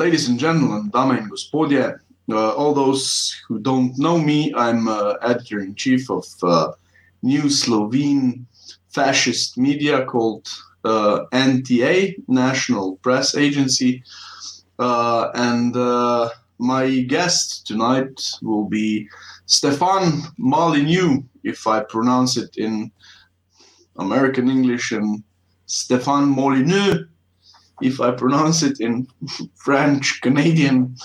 ladies and gentlemen, dame and gospodje, uh, all those who don't know me, I'm uh, editor in chief of uh, new Slovene fascist media called uh, NTA, National Press Agency. Uh, and uh, my guest tonight will be Stefan Molyneux, if I pronounce it in American English, and Stefan Molyneux, if I pronounce it in French Canadian.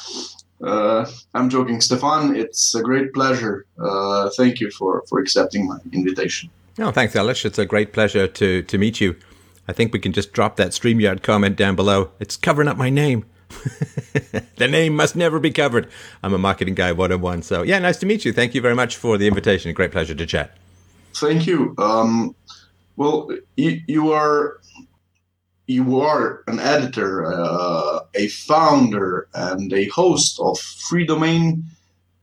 Uh, I'm joking, Stefan. It's a great pleasure. Uh, thank you for, for accepting my invitation. Oh, thanks, Elish. It's a great pleasure to, to meet you. I think we can just drop that StreamYard comment down below. It's covering up my name. the name must never be covered. I'm a marketing guy one on one. So, yeah, nice to meet you. Thank you very much for the invitation. Great pleasure to chat. Thank you. Um, well, you, you are you are an editor, uh, a founder, and a host of Freedomain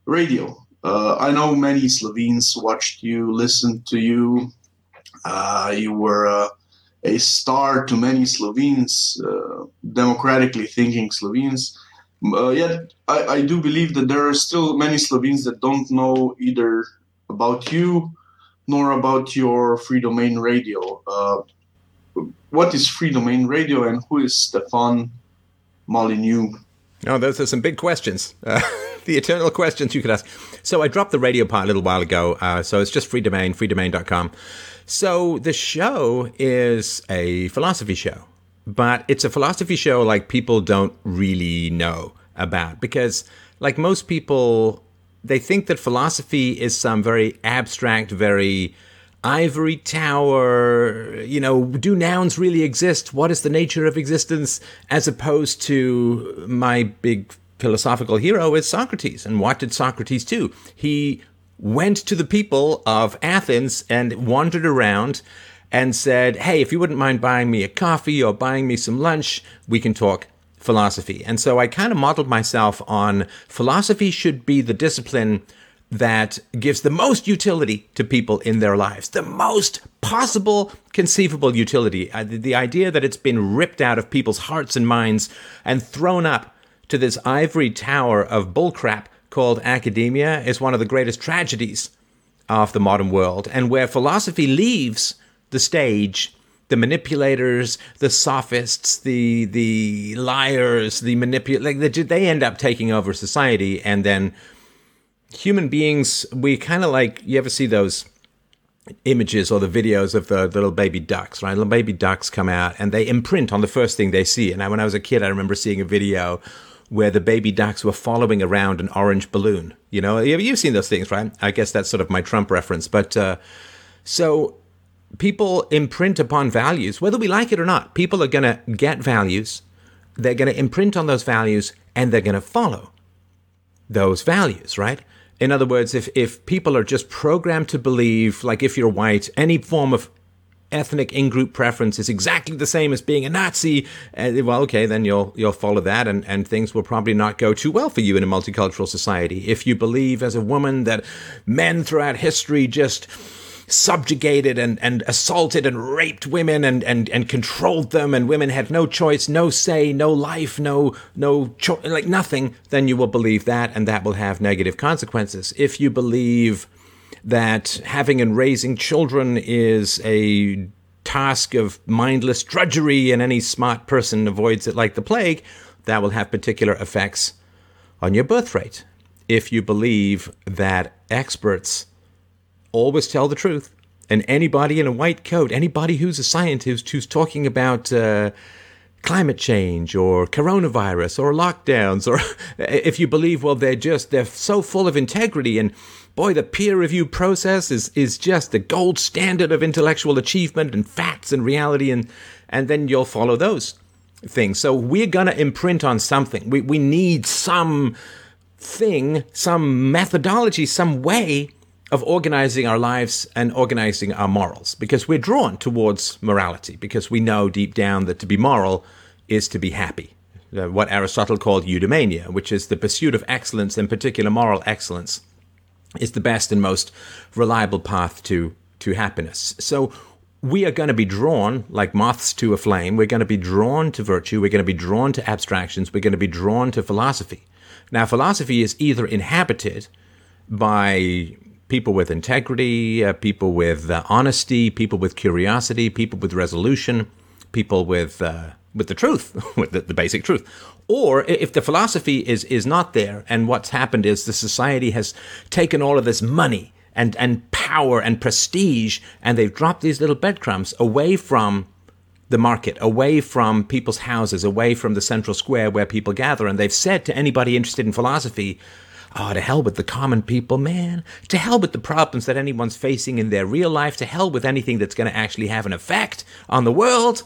Radio. Uh, I know many Slovenes watched you, listened to you. Uh, you were uh, a star to many Slovenes, uh, democratically thinking Slovenes. Uh, yet, I, I, do believe that there are still many Slovenes that don't know either about you nor about your Freedomain Radio. Uh, Freedomain Radio and who is Stefan Molyneux? No, those are some big questions. Uh, the eternal questions you could ask. So I dropped the radio part a little while ago. Uh, so it's just freedomain, freedomain.com. So the show is a philosophy show, but it's a philosophy show like people don't really know about because, like most people, they think that philosophy is some very abstract, very ivory tower, you know, do nouns really exist? What is the nature of existence? As opposed to my big philosophical hero is Socrates. And what did Socrates do? He went to the people of Athens and wandered around and said, Hey, if you wouldn't mind buying me a coffee or buying me some lunch, we can talk philosophy. And so I kind of modeled myself on philosophy should be the discipline that gives the most utility to people in their lives, the most possible conceivable utility. Uh, the idea that it's been ripped out of people's hearts and minds and thrown up to this ivory tower of bullcrap called academia is one of the greatest tragedies of the modern world, and where philosophy leaves the stage. The manipulators, the sophists, the the liars, the manipul like they, they end up taking over society, and then human beings, we kind of like, you ever see those images or the videos of the little baby ducks, right? Little baby ducks come out and they imprint on the first thing they see. And when I was a kid, I remember seeing a video where the baby ducks were following around an orange balloon. You know, you've seen those things, right? I guess that's sort of my Trump reference. But uh, so people imprint upon values, whether we like it or not. People are going to get values, they're going to imprint on those values, and they're going to follow those values, right? In other words, if, if people are just programmed to believe, like if you're white, any form of ethnic in-group preference is exactly the same as being a Nazi, uh, well, okay, then you'll you'll follow that, and, and things will probably not go too well for you in a multicultural society. If you believe as a woman that men throughout history just subjugated and, and assaulted and raped women and, and, and controlled them and women had no choice, no say, no life, no no like nothing, then you will believe that and that will have negative consequences. If you believe that having and raising children is a task of mindless drudgery and any smart person avoids it like the plague, that will have particular effects on your birth rate. If you believe that experts always tell the truth. And anybody in a white coat, anybody who's a scientist who's talking about uh, climate change or coronavirus or lockdowns, or if you believe, well, they're just, they're so full of integrity and boy, the peer review process is, is just the gold standard of intellectual achievement and facts and reality, and, and then you'll follow those things. So we're going to imprint on something. We, we need some thing, some methodology, some way of organizing our lives and organizing our morals because we're drawn towards morality because we know deep down that to be moral is to be happy. What Aristotle called eudaimonia, which is the pursuit of excellence, in particular moral excellence, is the best and most reliable path to, to happiness. So we are going to be drawn like moths to a flame. We're going to be drawn to virtue. We're going to be drawn to abstractions. We're going to be drawn to philosophy. Now, philosophy is either inhabited by people with integrity, uh, people with uh, honesty, people with curiosity, people with resolution, people with uh, with the truth, with the, the, basic truth. Or if the philosophy is is not there, and what's happened is the society has taken all of this money and and power and prestige, and they've dropped these little breadcrumbs away from the market, away from people's houses, away from the central square where people gather, and they've said to anybody interested in philosophy, Oh, to hell with the common people, man. To hell with the problems that anyone's facing in their real life. To hell with anything that's going to actually have an effect on the world.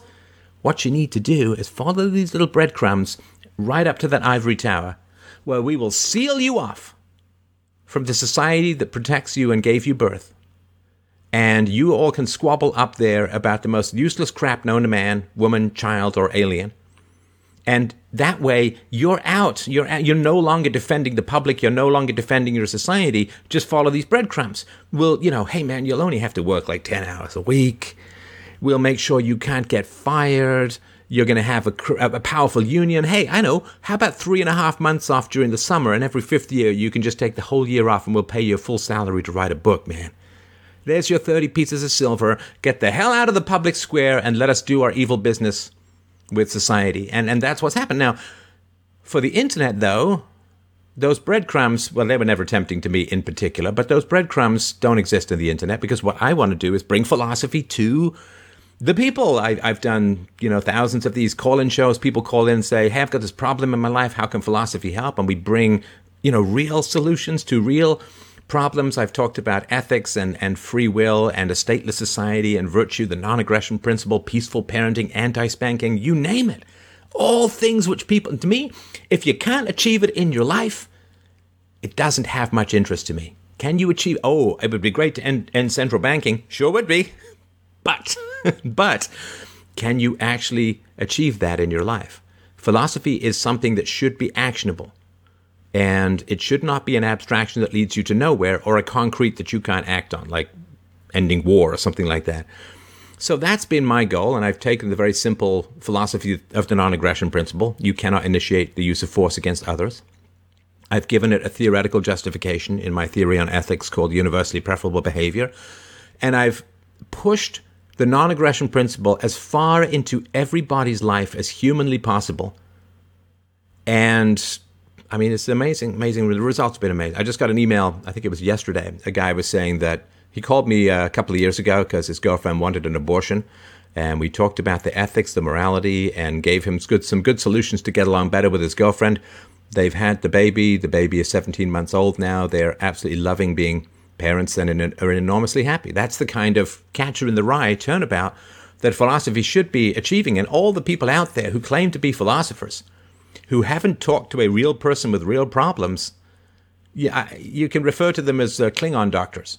What you need to do is follow these little breadcrumbs right up to that ivory tower, where we will seal you off from the society that protects you and gave you birth. And you all can squabble up there about the most useless crap known to man, woman, child, or alien and that way you're out. You're you're no longer defending the public. You're no longer defending your society. Just follow these breadcrumbs. Well you know hey man you'll only have to work like 10 hours a week. We'll make sure you can't get fired. You're going to have a, a powerful union. Hey i know. How about three and a half months off during the summer? And every fifth year you can just take the whole year off and we'll pay you a full salary to write a book man. There's your 30 pieces of silver. Get the hell out of the public square and let us do our evil business with society. And, and that's what's happened. Now, for the internet, though, those breadcrumbs, well, they were never tempting to me in particular, but those breadcrumbs don't exist in the internet because what I want to do is bring philosophy to the people. I, have done, you know, thousands of these call-in shows. People call in and say, "Hey, I've got this problem in my life. How can philosophy help?" And we bring, you know, real solutions to real problems. I've talked about ethics and, and free will and a stateless society and virtue, the non aggression principle, peaceful parenting, anti spanking, you name it. All things which people, to me, if you can't achieve it in your life, it doesn't have much interest to me. Can you achieve? Oh, it would be great to end, end central banking. Sure would be. But, but, can you actually achieve that in your life? Philosophy is something that should be actionable. And it should not be an abstraction that leads you to nowhere or a concrete that you can't act on, like ending war or something like that. So that's been my goal, and I've taken the very simple philosophy of the non aggression principle. You cannot initiate the use of force against others. I've given it a theoretical justification in my theory on ethics called universally preferable behavior. And I've pushed the non aggression principle as far into everybody's life as humanly possible. And I mean, it's amazing, amazing. The results have been amazing. I just got an email, I think it was yesterday. A guy was saying that he called me uh, a couple of years ago because his girlfriend wanted an abortion. And we talked about the ethics, the morality, and gave him good, some good solutions to get along better with his girlfriend. They've had the baby. The baby is 17 months old now. They're absolutely loving being parents and are enormously happy. That's the kind of catcher in the rye turnabout that philosophy should be achieving. And all the people out there who claim to be philosophers – who haven't talked to a real person with real problems, yeah, you can refer to them as uh, Klingon doctors.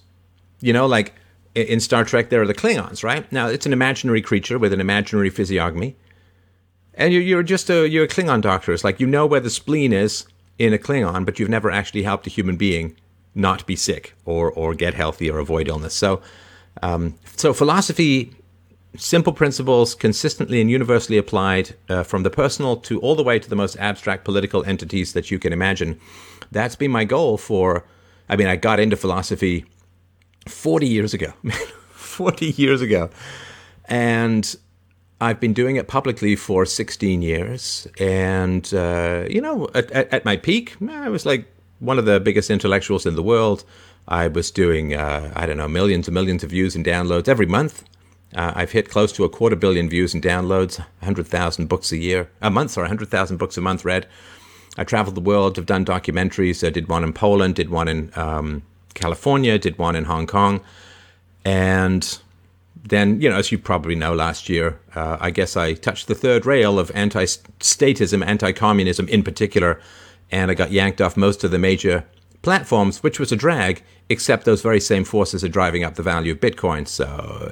You know, like in Star Trek, there are the Klingons, right? Now, it's an imaginary creature with an imaginary physiognomy. And you're, you're just a, you're a Klingon doctor. It's like you know where the spleen is in a Klingon, but you've never actually helped a human being not be sick or, or get healthy or avoid illness. So, um, so philosophy simple principles consistently and universally applied uh, from the personal to all the way to the most abstract political entities that you can imagine. That's been my goal for, I mean, I got into philosophy 40 years ago, 40 years ago. And I've been doing it publicly for 16 years. And, uh, you know, at, at, my peak, I was like one of the biggest intellectuals in the world. I was doing, uh, I don't know, millions and millions of views and downloads every month. Uh, I've hit close to a quarter billion views and downloads, 100,000 books a year, a month, sorry, 100,000 books a month read. I traveled the world, have done documentaries. I did one in Poland, did one in um, California, did one in Hong Kong. And then, you know, as you probably know, last year, uh, I guess I touched the third rail of anti statism, anti communism in particular, and I got yanked off most of the major platforms, which was a drag, except those very same forces are driving up the value of Bitcoin. So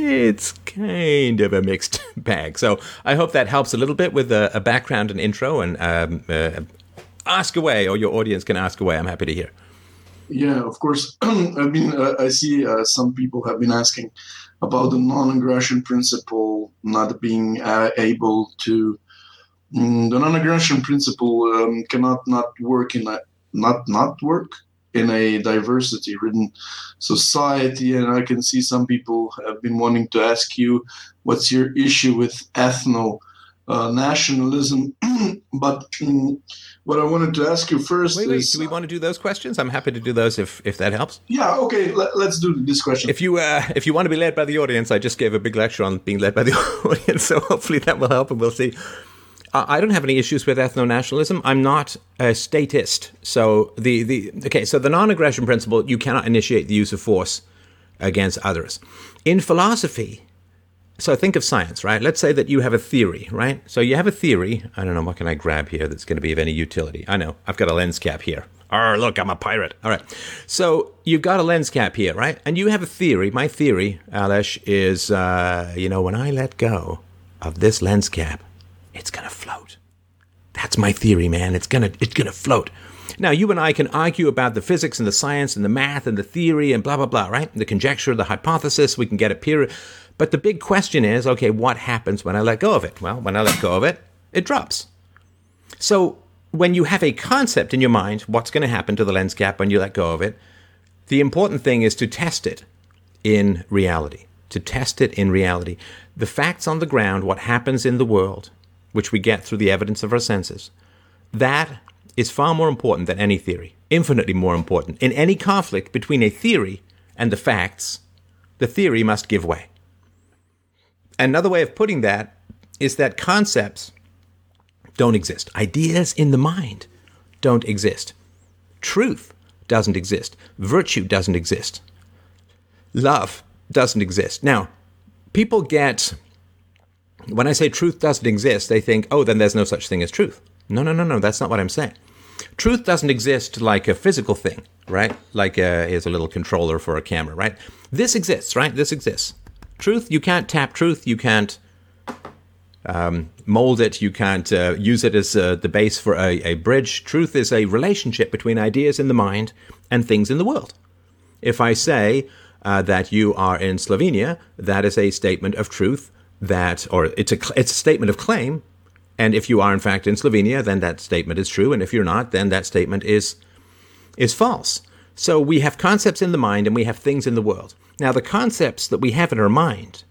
it's kind of a mixed bag. So I hope that helps a little bit with a, a background and intro and um, uh, ask away, or your audience can ask away. I'm happy to hear. Yeah, of course. I mean, uh, I see uh, some people have been asking about the non-aggression principle not being uh, able to. Mm, the non-aggression principle um, cannot not work in a not not work in a diversity ridden society and i can see some people have been wanting to ask you what's your issue with ethno uh, nationalism? But um, what i wanted to ask you first wait, wait, is do we want to do those questions? I'm happy to do those if if that helps. Yeah okay let, us do this question. If you uh, if you want to be led by the audience i just gave a big lecture on being led by the audience so hopefully that will help and we'll see I don't have any issues with ethno nationalism. I'm not a statist. So the, the okay, so the non-aggression principle, you cannot initiate the use of force against others. In philosophy, so think of science, right? Let's say that you have a theory, right? So you have a theory. I don't know what can I grab here that's going to be of any utility. I know I've got a lens cap here. Oh, look, I'm a pirate. All right. So you've got a lens cap here, right? And you have a theory. My theory, Alesh, is uh, you know when I let go of this lens cap, it's going to float. That's my theory, man. It's going to it's going to float. Now, you and I can argue about the physics and the science and the math and the theory and blah blah blah, right? The conjecture, the hypothesis, we can get a peer. But the big question is, okay, what happens when I let go of it? Well, when I let go of it, it drops. So, when you have a concept in your mind, what's going to happen to the lens cap when you let go of it? The important thing is to test it in reality. To test it in reality. The facts on the ground, what happens in the world, which we get through the evidence of our senses, that is far more important than any theory, infinitely more important. In any conflict between a theory and the facts, the theory must give way. Another way of putting that is that concepts don't exist. Ideas in the mind don't exist. Truth doesn't exist. Virtue doesn't exist. Love doesn't exist. Now, people get when I say truth doesn't exist, they think, oh, then there's no such thing as truth. No, no, no, no. That's not what I'm saying. Truth doesn't exist like a physical thing, right? Like a, here's a little controller for a camera, right? This exists, right? This exists. Truth, you can't tap truth. You can't um, mold it. You can't uh, use it as uh, the base for a, a bridge. Truth is a relationship between ideas in the mind and things in the world. If I say uh, that you are in Slovenia, that is a statement of truth that, or it's a, it's a statement of claim. And if you are in fact in Slovenia, then that statement is true. And if you're not, then that statement is, is false. So we have concepts in the mind and we have things in the world. Now, the concepts that we have in our mind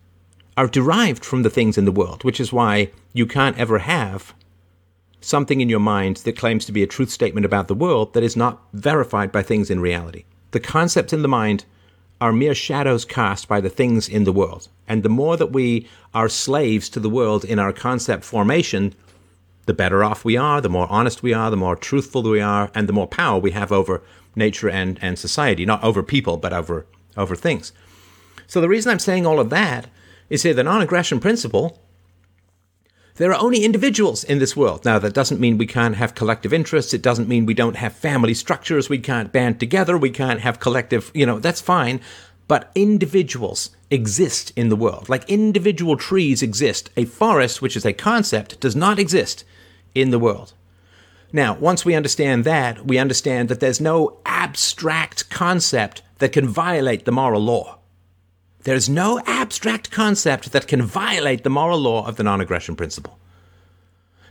are derived from the things in the world, which is why you can't ever have something in your mind that claims to be a truth statement about the world that is not verified by things in reality. The concepts in the mind are mere shadows cast by the things in the world. And the more that we are slaves to the world in our concept formation, the better off we are, the more honest we are, the more truthful we are, and the more power we have over nature and, and society. Not over people, but over, over things. So the reason I'm saying all of that is here the non aggression principle there are only individuals in this world. Now, that doesn't mean we can't have collective interests. It doesn't mean we don't have family structures. We can't band together. We can't have collective, you know, that's fine. But individuals exist in the world. Like individual trees exist. A forest, which is a concept, does not exist in the world. Now, once we understand that, we understand that there's no abstract concept that can violate the moral law. There's no abstract concept that can violate the moral law of the non aggression principle.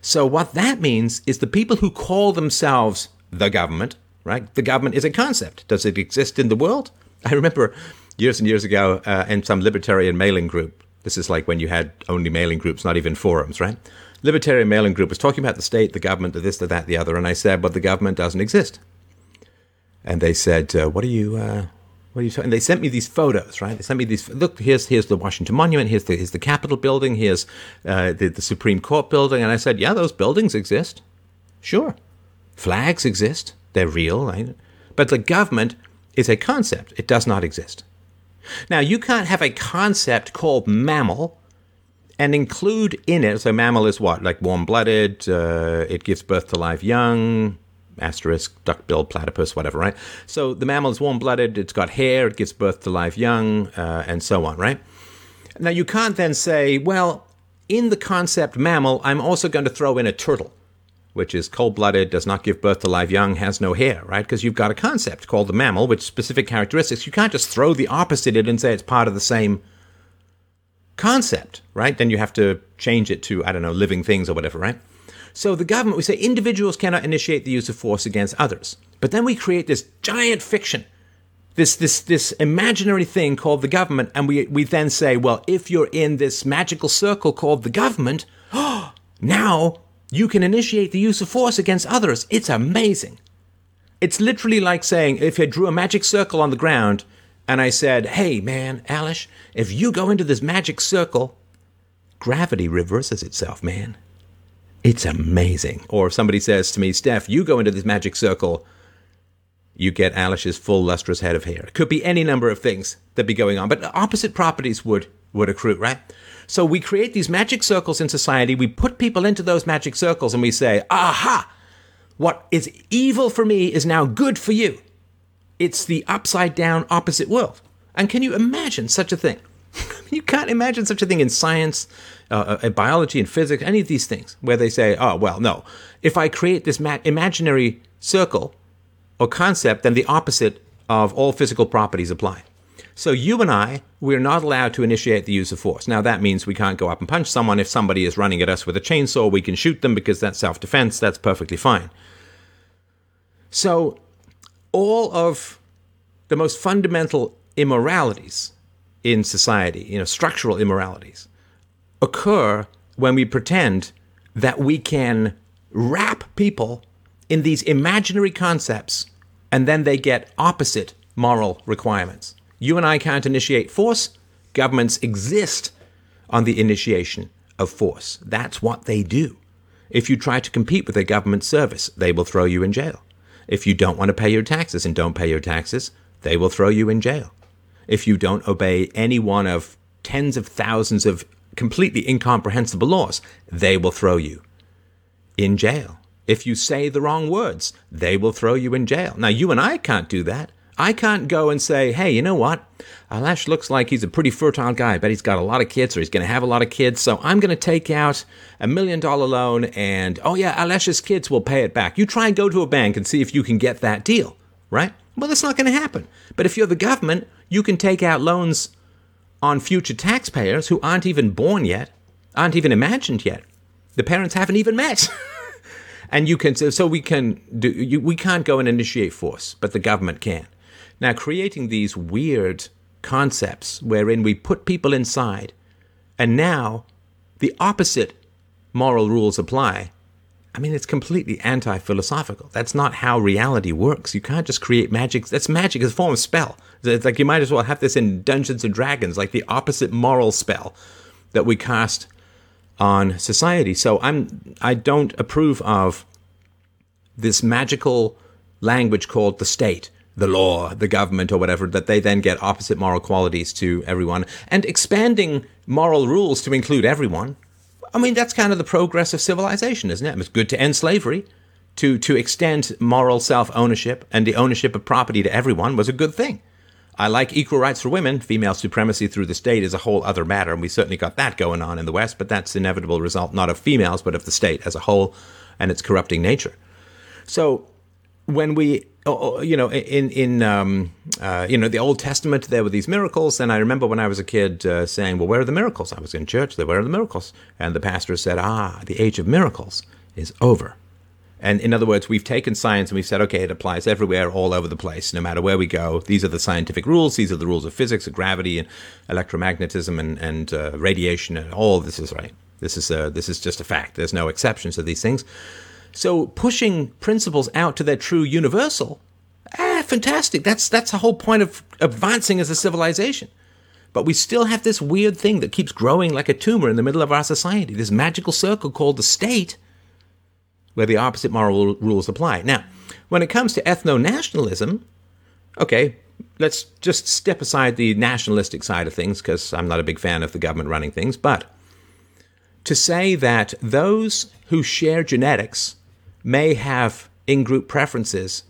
So, what that means is the people who call themselves the government, right? The government is a concept. Does it exist in the world? I remember years and years ago uh, in some libertarian mailing group. This is like when you had only mailing groups, not even forums, right? Libertarian mailing group was talking about the state, the government, the this, the that, the other, and I said, "But the government doesn't exist." And they said, uh, "What are you? Uh, what are you talking? And they sent me these photos, right? They sent me these. Look, here's here's the Washington Monument. Here's the here's the Capitol building. Here's uh, the the Supreme Court building. And I said, yeah, those buildings exist. Sure, flags exist. They're real, right? But the government is a concept. It does not exist. Now you can't have a concept called mammal and include in it. So mammal is what like warm-blooded. Uh, it gives birth to live young asterisk, duck-billed platypus, whatever, right? So the mammal is warm-blooded, it's got hair, it gives birth to live young, uh, and so on, right? Now you can't then say, well, in the concept mammal, I'm also going to throw in a turtle, which is cold blooded, does not give birth to live young, has no hair, right? Because you've got a concept called the mammal, which specific characteristics. You can't just throw the opposite in and say it's part of the same concept, right? Then you have to change it to, I don't know, living things or whatever, right? So the government, we say individuals cannot initiate the use of force against others. But then we create this giant fiction, this, this, this imaginary thing called the government, and we, we then say, well, if you're in this magical circle called the government, now you can initiate the use of force against others. It's amazing. It's literally like saying if I drew a magic circle on the ground and I said, hey, man, Alish, if you go into this magic circle, gravity reverses itself, man. It's amazing. Or if somebody says to me, Steph, you go into this magic circle, you get Alish's full lustrous head of hair. It could be any number of things that be going on, but opposite properties would, would accrue, right? So we create these magic circles in society. We put people into those magic circles and we say, aha, what is evil for me is now good for you. It's the upside down opposite world. And can you imagine such a thing? you can't imagine such a thing in science, uh, uh, in biology, and physics, any of these things, where they say, oh, well, no. If I create this ma- imaginary circle or concept, then the opposite of all physical properties apply. So you and I, we're not allowed to initiate the use of force. Now that means we can't go up and punch someone. If somebody is running at us with a chainsaw, we can shoot them because that's self defense. That's perfectly fine. So all of the most fundamental immoralities in society, you know, structural immoralities, occur when we pretend that we can wrap people in these imaginary concepts and then they get opposite moral requirements. You and I can't initiate force. Governments exist on the initiation of force. That's what they do. If you try to compete with a government service, they will throw you in jail. If you don't want to pay your taxes and don't pay your taxes, they will throw you in jail. If you don't obey any one of tens of thousands of completely incomprehensible laws, they will throw you in jail. If you say the wrong words, they will throw you in jail. Now, you and I can't do that. I can't go and say, hey, you know what? Alash looks like he's a pretty fertile guy. I bet he's got a lot of kids or he's going to have a lot of kids. So I'm going to take out a million dollar loan and, oh yeah, Alash's kids will pay it back. You try and go to a bank and see if you can get that deal, right? Well, that's not going to happen. But if you're the government, you can take out loans on future taxpayers who aren't even born yet, aren't even imagined yet. The parents haven't even met. and you can, so we can do, you, we can't go and initiate force, but the government can. Now, creating these weird concepts wherein we put people inside, and now the opposite moral rules apply. I mean, it's completely anti philosophical. That's not how reality works. You can't just create magic. That's magic is a form of spell. It's like you might as well have this in Dungeons and Dragons, like the opposite moral spell that we cast on society. So I'm I don't approve of this magical language called the state the law, the government, or whatever, that they then get opposite moral qualities to everyone. And expanding moral rules to include everyone, I mean, that's kind of the progress of civilization, isn't it? It's good to end slavery. To, to extend moral self ownership and the ownership of property to everyone was a good thing. I like equal rights for women. Female supremacy through the state is a whole other matter, and we certainly got that going on in the West, but that's inevitable result not of females, but of the state as a whole and its corrupting nature. So when we Oh, oh, you know, in in um, uh, you know the Old Testament, there were these miracles, and I remember when I was a kid uh, saying, "Well, where are the miracles?" I was in church. There, where are the miracles? And the pastor said, "Ah, the age of miracles is over." And in other words, we've taken science and we've said, okay, it applies everywhere, all over the place, no matter where we go. These are the scientific rules. These are the rules of physics, of gravity, and electromagnetism, and, and uh, radiation, and all this is right. This is uh, this is just a fact. There's no exceptions to these things. So pushing principles out to their true universal, ah, fantastic. That's that's the whole point of advancing as a civilization. But we still have this weird thing that keeps growing like a tumor in the middle of our society, this magical circle called the state, where the opposite moral rules apply. Now, when it comes to ethno nationalism, okay, let's just step aside the nationalistic side of things because I'm not a big fan of the government running things, but to say that those who share genetics may have in group preferences.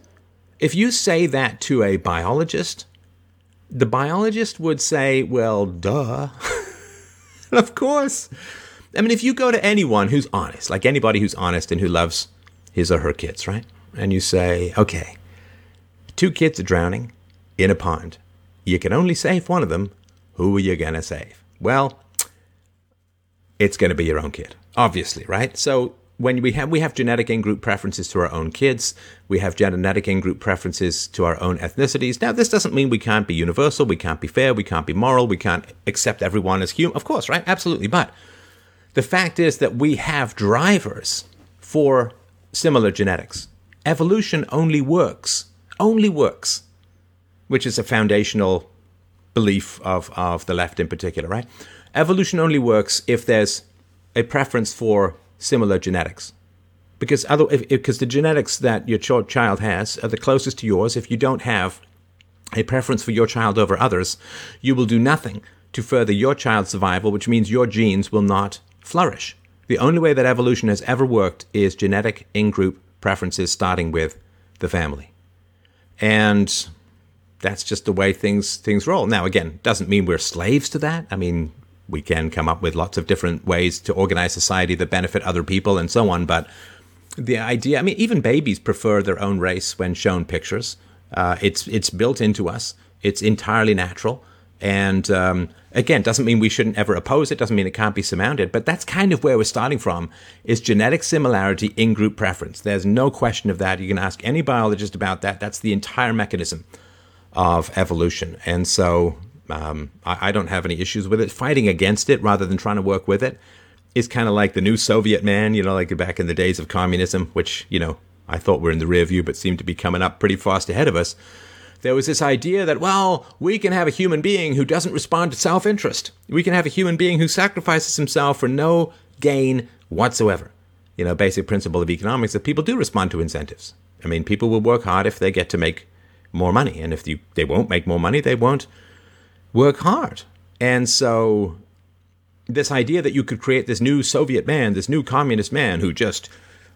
If you say that to a biologist, the biologist would say, well, duh. of course. I mean, if you go to anyone who's honest, like anybody who's honest and who loves his or her kids, right? And you say, okay, two kids are drowning in a pond. You can only save one of them. Who are you going to save? Well, it's going to be your own kid, obviously, right? So when we have we have genetic in-group preferences to our own kids, we have genetic in-group preferences to our own ethnicities. Now, this doesn't mean we can't be universal, we can't be fair, we can't be moral, we can't accept everyone as human. Of course, right? Absolutely. But the fact is that we have drivers for similar genetics. Evolution only works, only works, which is a foundational belief of, of the left in particular, right? Evolution only works if there's a preference for similar genetics. Because other, because the genetics that your child has are the closest to yours. If you don't have a preference for your child over others, you will do nothing to further your child's survival, which means your genes will not flourish. The only way that evolution has ever worked is genetic in group preferences, starting with the family. And that's just the way things things roll. Now, again, doesn't mean we're slaves to that. I mean, we can come up with lots of different ways to organize society that benefit other people and so on. But the idea, I mean, even babies prefer their own race when shown pictures. Uh, it's it's built into us. It's entirely natural. And um, again, doesn't mean we shouldn't ever oppose it. Doesn't mean it can't be surmounted. But that's kind of where we're starting from: is genetic similarity in group preference. There's no question of that. You can ask any biologist about that. That's the entire mechanism of evolution. And so um, I, I, don't have any issues with it. Fighting against it rather than trying to work with it is kind of like the new Soviet man, you know, like back in the days of communism, which, you know, I thought were in the rear view, but seem to be coming up pretty fast ahead of us. There was this idea that, well, we can have a human being who doesn't respond to self interest. We can have a human being who sacrifices himself for no gain whatsoever. You know, basic principle of economics that people do respond to incentives. I mean, people will work hard if they get to make more money. And if you, they won't make more money, they won't work hard. And so, this idea that you could create this new Soviet man, this new communist man who just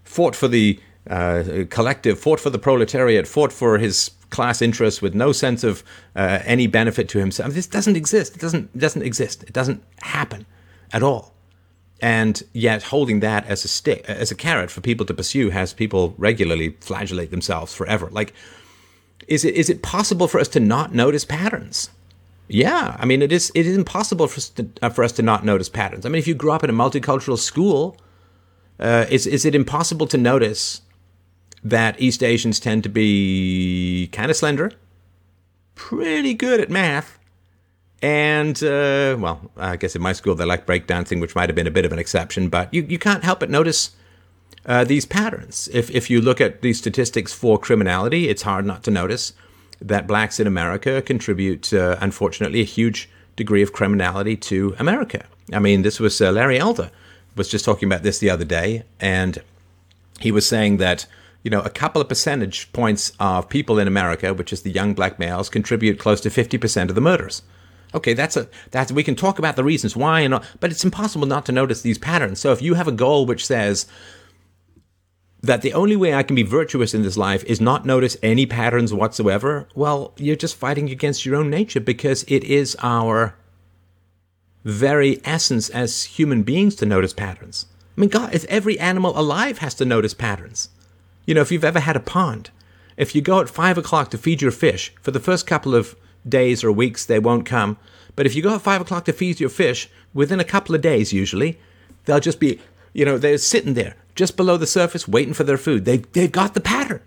fought for the uh, collective, fought for the proletariat, fought for his class interests with no sense of uh, any benefit to himself. This doesn't exist. It doesn't doesn't exist. It doesn't happen at all. And yet, holding that as a stick, as a carrot for people to pursue, has people regularly flagellate themselves forever. Like, is it is it possible for us to not notice patterns? Yeah, I mean, it is it is impossible for us to, uh, for us to not notice patterns. I mean, if you grew up in a multicultural school, uh, is is it impossible to notice that East Asians tend to be kind of slender, pretty good at math, and uh, well, I guess in my school they like breakdancing, which might have been a bit of an exception, but you, you can't help but notice uh, these patterns. If if you look at the statistics for criminality, it's hard not to notice that blacks in America contribute, uh, unfortunately, a huge degree of criminality to America. I mean, this was uh, Larry Elder was just talking about this the other day, and he was saying that you know a couple of percentage points of people in America, which is the young black males, contribute close to fifty percent of the murders. Okay, that's a that's we can talk about the reasons why and all, but it's impossible not to notice these patterns. So if you have a goal which says that the only way I can be virtuous in this life is not notice any patterns whatsoever, well, you're just fighting against your own nature because it is our very essence as human beings to notice patterns. I mean, God, if every animal alive has to notice patterns. You know, if you've ever had a pond, if you go at five o'clock to feed your fish, for the first couple of days or weeks, they won't come. But if you go at five o'clock to feed your fish, within a couple of days, usually, they'll just be, you know, they're sitting there just below the surface, waiting for their food. They, they've got the pattern.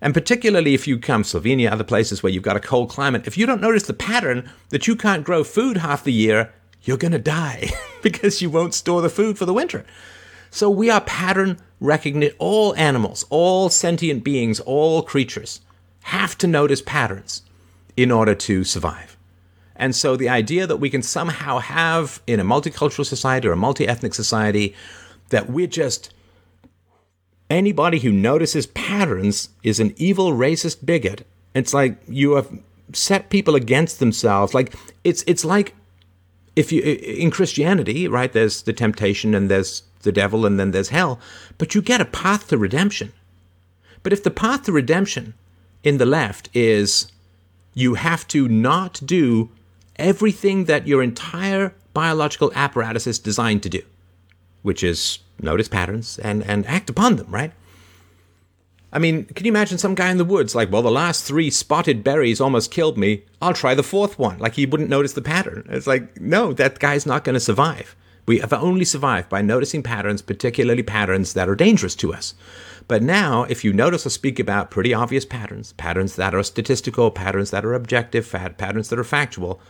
And particularly if you come Slovenia, other places where you've got a cold climate, if you don't notice the pattern that you can't grow food half the year, you're going to die because you won't store the food for the winter. So we are pattern recognition. All animals, all sentient beings, all creatures have to notice patterns in order to survive. And so the idea that we can somehow have in a multicultural society or a multi ethnic society that we're just anybody who notices patterns is an evil racist bigot. It's like you have set people against themselves. Like it's it's like if you in Christianity, right? There's the temptation and there's the devil and then there's hell, but you get a path to redemption. But if the path to redemption in the left is you have to not do everything that your entire biological apparatus is designed to do which is notice patterns and, and act upon them, right? I mean, can you imagine some guy in the woods like, well, the last three spotted berries almost killed me. I'll try the fourth one. Like he wouldn't notice the pattern. It's like, no, that guy's not going to survive. We have only survived by noticing patterns, particularly patterns that are dangerous to us. But now, if you notice or speak about pretty obvious patterns, patterns that are statistical, patterns that are objective, patterns that are factual,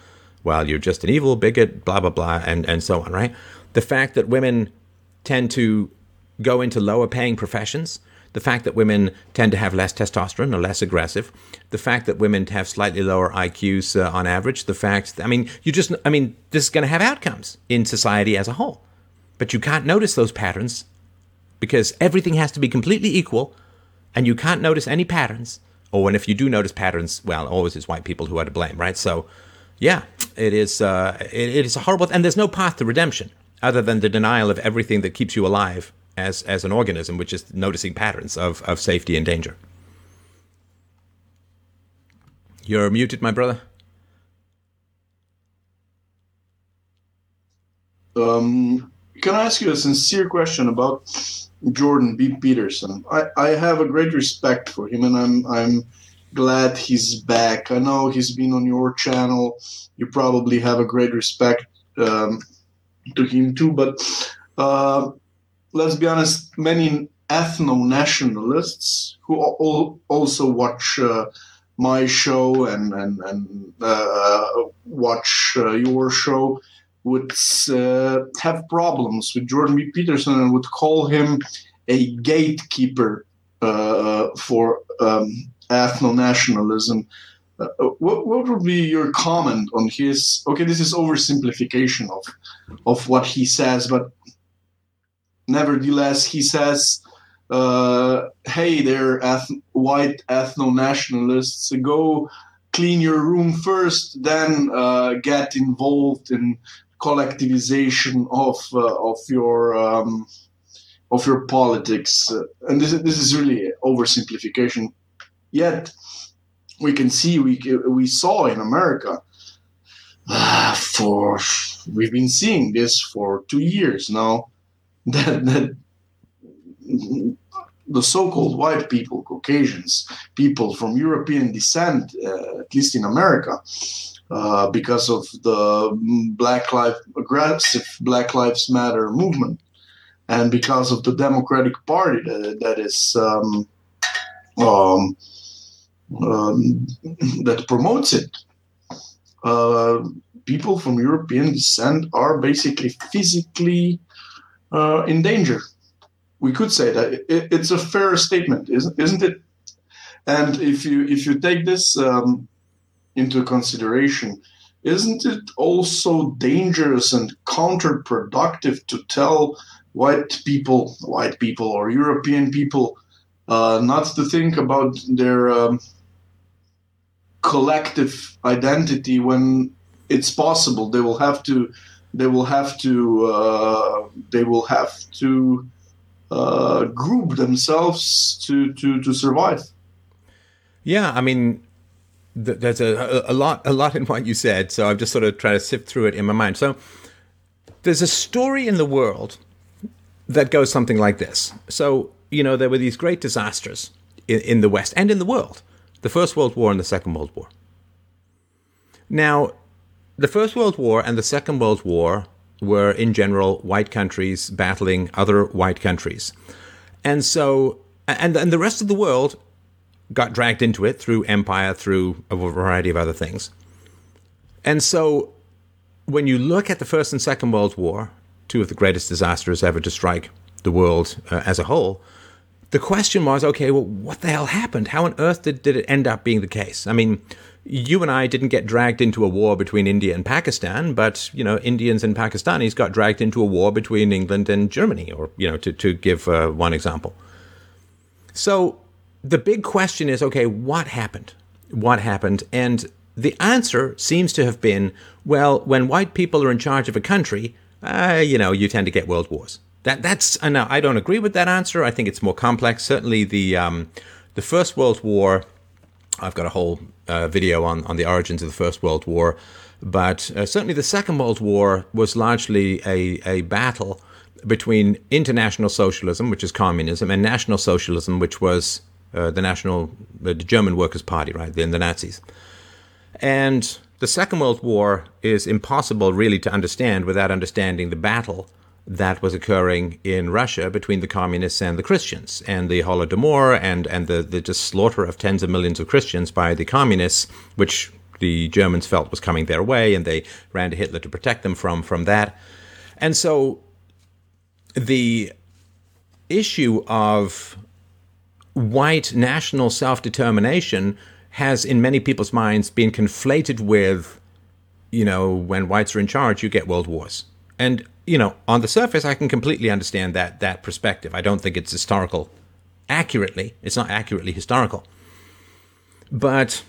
well, you're just an evil bigot, blah, blah, blah, and, and so on, right? The fact that women tend to go into lower paying professions, the fact that women tend to have less testosterone or less aggressive, the fact that women have slightly lower IQs uh, on average, the fact, I mean, you just, I mean, this is going to have outcomes in society as a whole. But you can't notice those patterns because everything has to be completely equal and you can't notice any patterns. Or, and if you do notice patterns, well, always it's white people who are to blame, right? So, yeah, it is, uh, it, it is a horrible, and there's no path to redemption other than the denial of everything that keeps you alive as as an organism, which is noticing patterns of, of safety and danger. You're muted, my brother. Um, can I ask you a sincere question about Jordan B. Peterson? I, I have a great respect for him, and I'm I'm glad he's back. I know he's been on your channel. You probably have a great respect um, to him too, but uh, let's be honest, many ethno nationalists who also watch uh, my show and and, and uh, watch uh, your show would uh, have problems with Jordan B. Peterson and would call him a gatekeeper uh, for um, ethno nationalism. Uh, what, what would be your comment on his? Okay, this is oversimplification of of what he says, but nevertheless, he says, uh, "Hey, there, eth- white ethno nationalists, go clean your room first, then uh, get involved in collectivization of uh, of your." Um, of your politics, and this this is really oversimplification. Yet, we can see we we saw in America uh, for we've been seeing this for two years now that, that the so-called white people, Caucasians, people from European descent, uh, at least in America, uh, because of the Black Lives aggressive Black Lives Matter movement, and because of the Democratic Party that, that is um, um, um, that promotes it. Uh, people from European descent are basically physically uh, in danger. We could say that it, it's a fair statement, isn't, isn't it? And if you if you take this um, into consideration, isn't it also dangerous and counterproductive to tell white people, white people or European people, uh, not to think about their um, collective identity when it's possible they will have to they will have to uh, they will have to uh, group themselves to, to, to survive. Yeah, I mean, th- there's a, a lot a lot in what you said, so I'm just sort of trying to sift through it in my mind. So there's a story in the world that goes something like this. So you know, there were these great disasters in, in the West and in the world: the First World War and the Second World War. Now, the First World War and the Second World War were, in general, white countries battling other white countries. And so, and, and the rest of the world got dragged into it through empire, through a variety of other things. And so, when you look at the First and Second World War, two of the greatest disasters ever to strike the world uh, as a whole, the question was okay, well, what the hell happened? How on earth did, did it end up being the case? I mean, you and I didn't get dragged into a war between India and Pakistan, but you know, Indians and Pakistanis got dragged into a war between England and Germany, or you know, to to give uh, one example. So the big question is, okay, what happened? What happened? And the answer seems to have been, well, when white people are in charge of a country, uh, you know, you tend to get world wars. That that's uh, now I don't agree with that answer. I think it's more complex. Certainly, the um, the First World War. I've got a whole uh, video on, on the origins of the First World War. But uh, certainly the Second World War was largely a, a battle between international socialism, which is communism, and national socialism, which was uh, the national, the German Workers' Party, right, then the Nazis. And the Second World War is impossible really to understand without understanding the battle that was occurring in Russia between the communists and the Christians, and the Holodomor and and the, the just slaughter of tens of millions of Christians by the communists, which the Germans felt was coming their way, and they ran to Hitler to protect them from from that. And so the issue of white national self determination has, in many people's minds, been conflated with, you know, when whites are in charge, you get world wars. And you know, on the surface, I can completely understand that that perspective. I don't think it's historical accurately. It's not accurately historical, but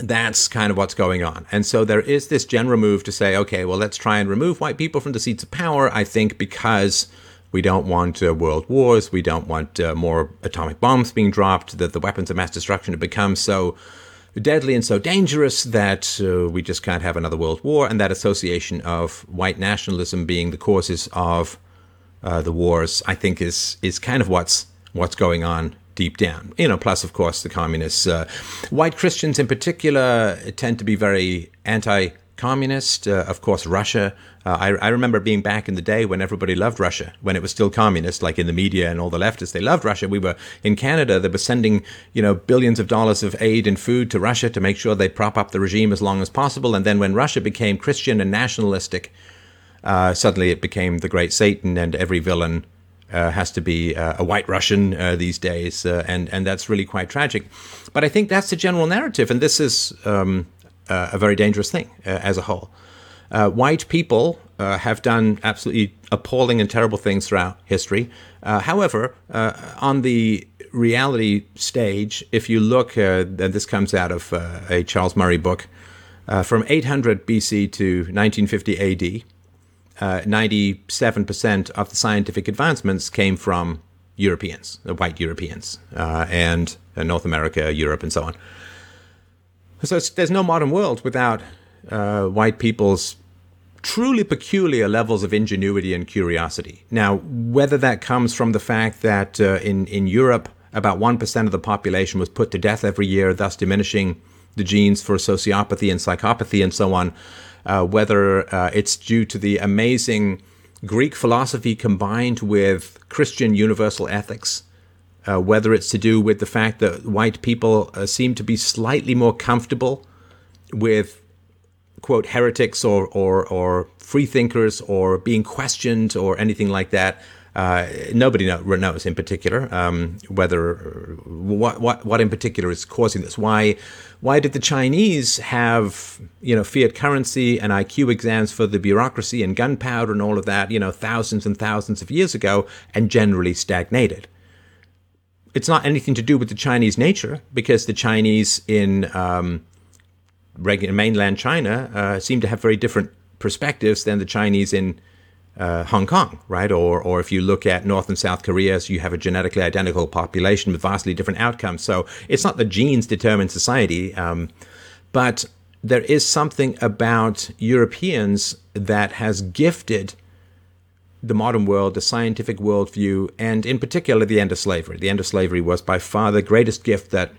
that's kind of what's going on. And so there is this general move to say, okay, well, let's try and remove white people from the seats of power. I think because we don't want uh, world wars, we don't want uh, more atomic bombs being dropped, that the weapons of mass destruction have become so deadly and so dangerous that uh, we just can't have another world war. And that association of white nationalism being the causes of uh, the wars, I think, is is kind of what's what's going on deep down. You know, plus of course the communists, uh, white Christians in particular, tend to be very anti communist. Uh, of course, Russia. Uh, I, I, remember being back in the day when everybody loved Russia, when it was still communist, like in the media and all the leftists. They loved Russia. We were in Canada. They were sending, you know, billions of dollars of aid and food to Russia to make sure they'd prop up the regime as long as possible. And then when Russia became Christian and nationalistic, uh, suddenly it became the great Satan, and every villain uh, has to be uh, a white Russian uh, these days, and and that's really quite tragic. But I think that's the general narrative, and this is um, uh, a very dangerous thing uh, as a whole. Uh, white people uh, have done absolutely appalling and terrible things throughout history. Uh, however, uh, on the reality stage, if you look, and this comes out of a Charles Murray book, from 800 BC to 1950 AD, 97% of the scientific advancements came from Europeans, white Europeans, and North America, Europe, and so on. So there's no modern world without uh, white people's truly peculiar levels of ingenuity and curiosity. Now, whether that comes from the fact that uh, in, in Europe, about 1% of the population was put to death every year, thus diminishing the genes for sociopathy and psychopathy and so on, uh, whether uh, it's due to the amazing Greek philosophy combined with Christian universal ethics uh, whether it's to do with the fact that white people uh, seem to be slightly more comfortable with quote heretics or or or free thinkers or being questioned or anything like that. Uh, nobody know, knows in particular um, whether what, what what in particular is causing this. Why why did the Chinese have you know fiat currency and IQ exams for the bureaucracy and gunpowder and all of that you know thousands and thousands of years ago and generally stagnated? It's not anything to do with the Chinese nature because the Chinese in um, mainland China uh, seem to have very different perspectives than the Chinese in uh, Hong Kong, right? Or, or if you look at North and South Korea, so you have a genetically identical population with vastly different outcomes. So it's not the genes determine society, um, but there is something about Europeans that has gifted the modern world, the scientific worldview, and in particular the end of slavery. The end of slavery was by far the greatest gift that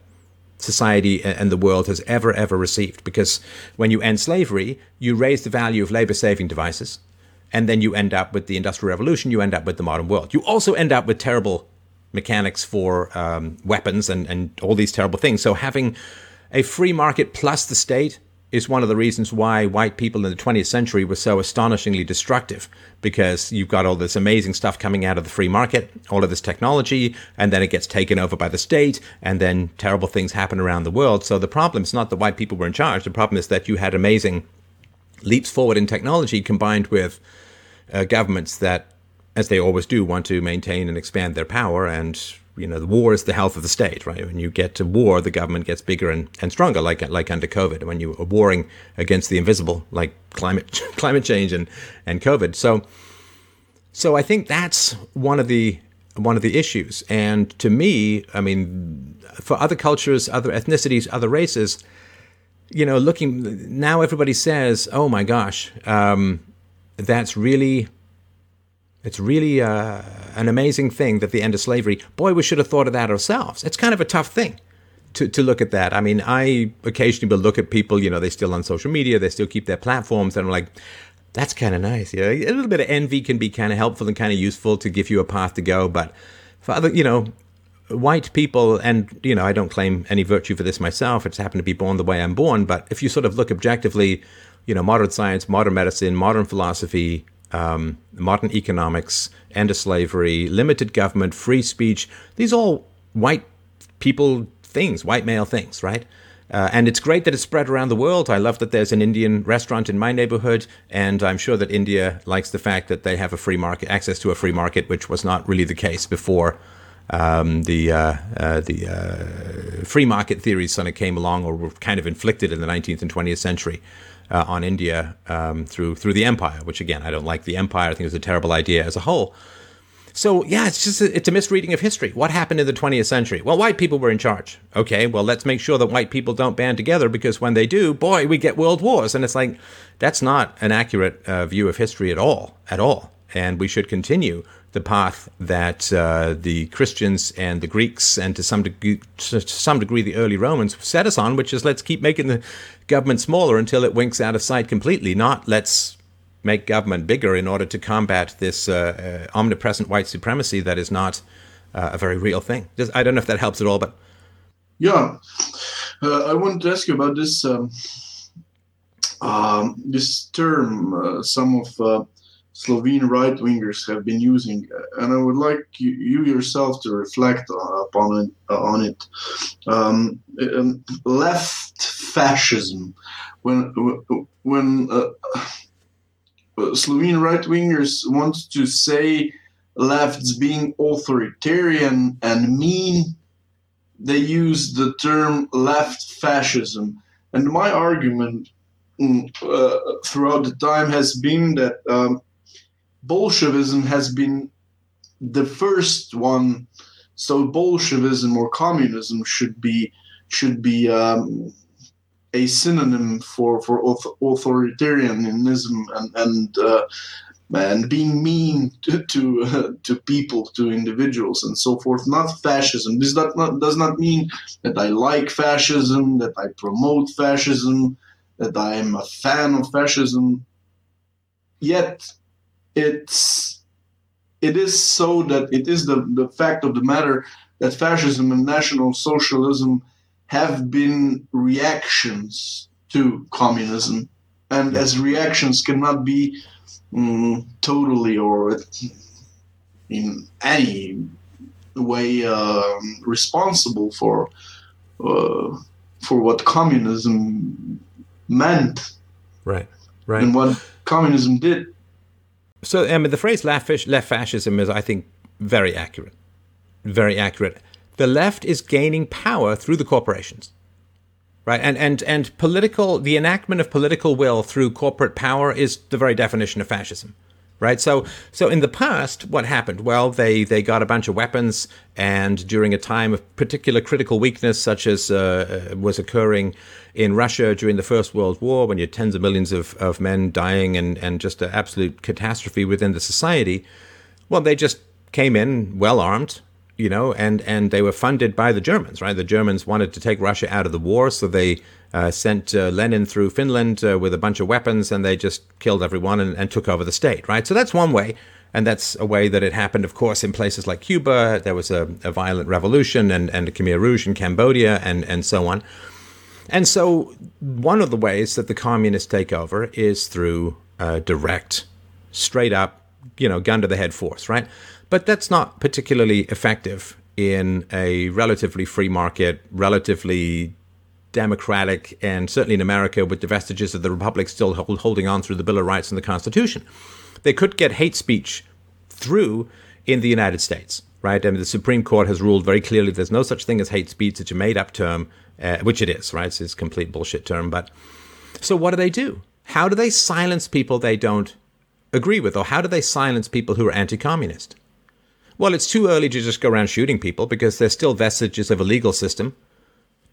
society and the world has ever, ever received. Because when you end slavery, you raise the value of labor saving devices, and then you end up with the Industrial Revolution, you end up with the modern world. You also end up with terrible mechanics for um, weapons and, and all these terrible things. So having a free market plus the state is one of the reasons why white people in the 20th century were so astonishingly destructive because you've got all this amazing stuff coming out of the free market, all of this technology, and then it gets taken over by the state, and then terrible things happen around the world. So the problem is not that white people were in charge, the problem is that you had amazing leaps forward in technology combined with uh, governments that, as they always do, want to maintain and expand their power and you know, the war is the health of the state, right? When you get to war, the government gets bigger and, and stronger, like like under COVID. When you are warring against the invisible, like climate climate change and and COVID. So, so I think that's one of the one of the issues. And to me, I mean, for other cultures, other ethnicities, other races, you know, looking now, everybody says, "Oh my gosh, um, that's really, it's really." Uh, an amazing thing that the end of slavery, boy, we should have thought of that ourselves. It's kind of a tough thing to, to look at that. I mean, I occasionally will look at people, you know, they're still on social media, they still keep their platforms, and I'm like, that's kind of nice. You know, a little bit of envy can be kind of helpful and kind of useful to give you a path to go. But for other, you know, white people, and, you know, I don't claim any virtue for this myself. It's happened to be born the way I'm born. But if you sort of look objectively, you know, modern science, modern medicine, modern philosophy, um, modern economics, end of slavery, limited government, free speech, these all white people things, white male things, right? Uh, and it's great that it's spread around the world. I love that there's an Indian restaurant in my neighborhood, and I'm sure that India likes the fact that they have a free market, access to a free market, which was not really the case before um, the uh, uh, the uh, free market theories sort of came along, or were kind of inflicted in the 19th and 20th century uh, on India um, through through the empire. Which again, I don't like the empire. I think it was a terrible idea as a whole. So yeah, it's just a, it's a misreading of history. What happened in the 20th century? Well, white people were in charge. Okay, well let's make sure that white people don't band together because when they do, boy, we get world wars. And it's like that's not an accurate uh, view of history at all, at all. And we should continue the path that uh, the Christians and the Greeks and to some degree, to some degree the early Romans set us on, which is let's keep making the government smaller until it winks out of sight completely. Not let's make government bigger in order to combat this uh, uh, omnipresent white supremacy that is not uh, a very real thing. Just, I don't know if that helps at all, but yeah, uh, I wanted to ask you about this um, um, this term. Uh, some of Slovene right wingers have been using, and I would like you, you yourself to reflect upon it. on it, um, um, left fascism. When when Slovene right wingers want to say lefts being authoritarian and mean, they use the term left fascism. And my argument mm, uh, throughout the time has been that um, Bolshevism has been the first one. So Bolshevism or communism should be should be um, a synonym for for authoritarianism and and uh, and being mean to to, uh, to, people, to individuals, and so forth. Not fascism. This does not does not mean that I like fascism, that I promote fascism, that I am a fan of fascism. Yet, it's it is so that it is the the fact of the matter that fascism and national socialism have been reactions to communism, and as reactions cannot be um, totally or in any way uh, responsible for uh, for what communism meant, right? Right. And what communism did. So, I mean, the phrase left, left fascism is, I think, very accurate. Very accurate. The left is gaining power through the corporations right? And and and political the enactment of political will through corporate power is the very definition of fascism right so so in the past what happened well they they got a bunch of weapons and during a time of particular critical weakness such as uh, uh was occurring in Russia during the First World War when you had tens of millions of, of men dying and and just an absolute catastrophe within the society well they just came in well armed you know, and and they were funded by the Germans, right? The Germans wanted to take Russia out of the war, so they uh, sent uh, Lenin through Finland uh, with a bunch of weapons, and they just killed everyone and, and, took over the state, right? So that's one way, and that's a way that it happened, of course, in places like Cuba. There was a, a violent revolution and and Khmer Rouge in Cambodia, and and so on. And so one of the ways that the communists take over is through uh, direct, straight up, you know, gun to the head force, right? But that's not particularly effective in a relatively free market, relatively democratic, and certainly in America with the vestiges of the Republic still hold, holding on through the Bill of Rights and the Constitution. They could get hate speech through in the United States, right? I mean, the Supreme Court has ruled very clearly there's no such thing as hate speech. It's a made up term, uh, which it is, right? It's, it's a complete bullshit term. But so what do they do? How do they silence people they don't agree with? Or how do they silence people who are anti communist? Well, it's too early to just go around shooting people because there's still vestiges of a legal system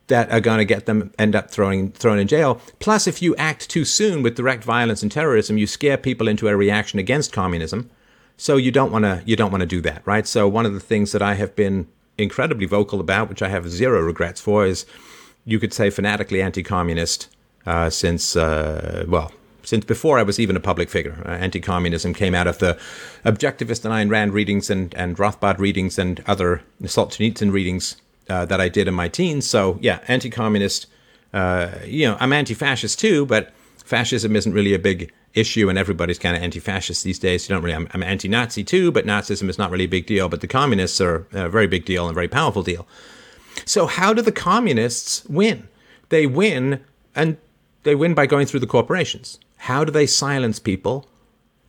that are going to get them end up throwing thrown in jail. Plus, if you act too soon with direct violence and terrorism, you scare people into a reaction against communism. So you don't want to you don't want to do that, right? So one of the things that I have been incredibly vocal about, which I have zero regrets for, is you could say fanatically anti-communist uh, since uh, well since before I was even a public figure. Uh, anti-communism came out of the objectivist and Ayn Rand readings and, and Rothbard readings and other Solzhenitsyn readings uh, that I did in my teens. So yeah, anti-communist. Uh, you know, I'm anti-fascist too, but fascism isn't really a big issue, and everybody's kind of anti-fascist these days. You don't really. I'm, I'm, anti-Nazi too, but Nazism is not really a big deal. But the communists are a very big deal and a very powerful deal. So how do the communists win? They win, and they win by going through the corporations. How do they silence people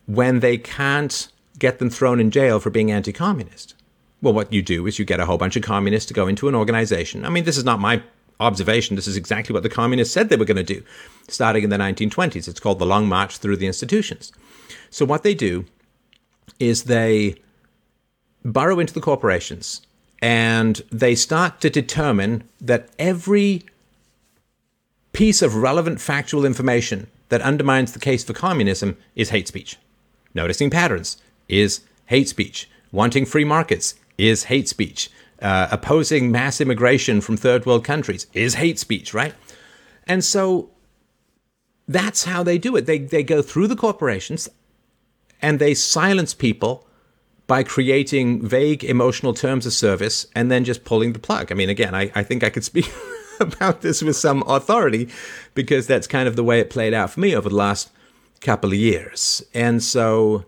when they can't get them thrown in jail for being anti-communist? Well, what you do is you get a whole bunch of communists to go into an organization. I mean, this is not my observation. This is exactly what the communists said they were going to do starting in the 1920s. It's called the Long March Through the Institutions. So, what they do is they burrow into the corporations and they start to determine that every piece of relevant factual information that undermines the case for communism is hate speech. Noticing patterns is hate speech. Wanting free markets is hate speech. Uh, opposing mass immigration from third world countries is hate speech, right? And so that's how they do it. They, they go through the corporations and they silence people by creating vague emotional terms of service and then just pulling the plug. I mean, again, I, I think I could speak about this with some authority because that's kind of the way it played out for me over the last couple of years. And so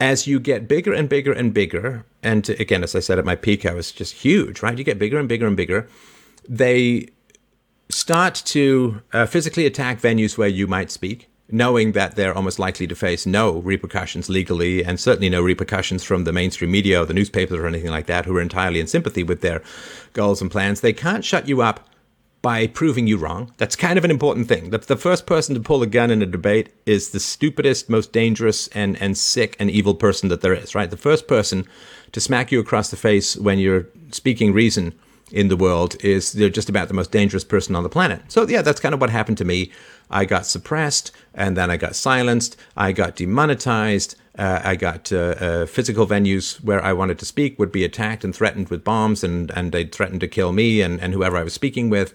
as you get bigger and bigger and bigger, and again, as I said at my peak, I was just huge, right? You get bigger and bigger and bigger. They start to uh, physically attack venues where you might speak, knowing that they're almost likely to face no repercussions legally and certainly no repercussions from the mainstream media or the newspapers or anything like that who are entirely in sympathy with their goals and plans. They can't shut you up by proving you wrong. That's kind of an important thing. The, the first person to pull a gun in a debate is the stupidest, most dangerous, and, and sick and evil person that there is, right? The first person to smack you across the face when you're speaking reason in the world is they're just about the most dangerous person on the planet. So yeah, that's kind of what happened to me. I got suppressed, and then I got silenced. I got demonetized. Uh, I got uh, uh, physical venues where I wanted to speak would be attacked and threatened with bombs, and and they'd threaten to kill me and and whoever I was speaking with.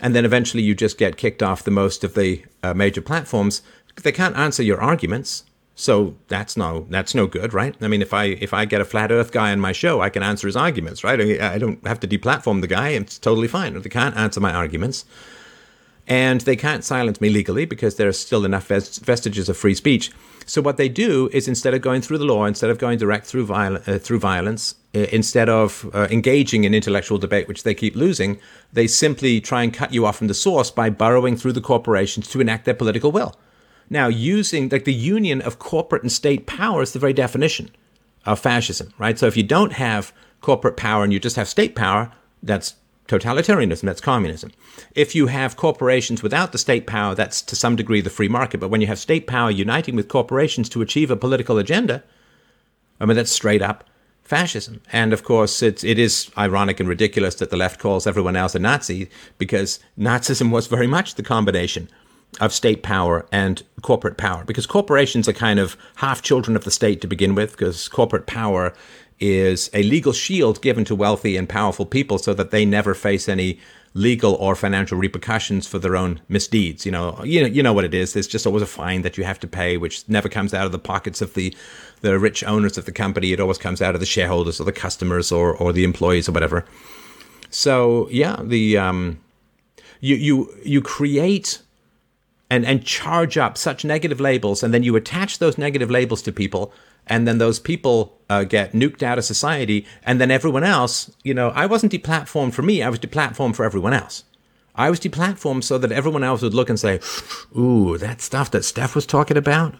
And then eventually, you just get kicked off the most of the uh, major platforms. They can't answer your arguments. So that's no that's no good, right? I mean, if I if I get a flat Earth guy on my show, I can answer his arguments, right? I don't have to deplatform the guy; it's totally fine. They can't answer my arguments, and they can't silence me legally because there are still enough vestiges of free speech. So what they do is instead of going through the law, instead of going direct through viol- uh, through violence, uh, instead of uh, engaging in intellectual debate, which they keep losing, they simply try and cut you off from the source by burrowing through the corporations to enact their political will. Now, using like the union of corporate and state power is the very definition of fascism, right? So if you don't have corporate power and you just have state power, that's totalitarianism, that's communism. If you have corporations without the state power, that's to some degree the free market. But when you have state power uniting with corporations to achieve a political agenda, I mean, that's straight up fascism. And of course, it's, it is ironic and ridiculous that the left calls everyone else a Nazi because Nazism was very much the combination of state power and corporate power because corporations are kind of half children of the state to begin with because corporate power is a legal shield given to wealthy and powerful people so that they never face any legal or financial repercussions for their own misdeeds. You know, you know, you know what it is. There's just always a fine that you have to pay, which never comes out of the pockets of the the rich owners of the company. It always comes out of the shareholders or the customers or or the employees or whatever. So yeah, the um, you you you create and and charge up such negative labels, and then you attach those negative labels to people, and then those people uh, get nuked out of society, and then everyone else, you know, I wasn't deplatformed for me, I was deplatformed for everyone else. I was deplatformed so that everyone else would look and say, "Ooh, that stuff that Steph was talking about."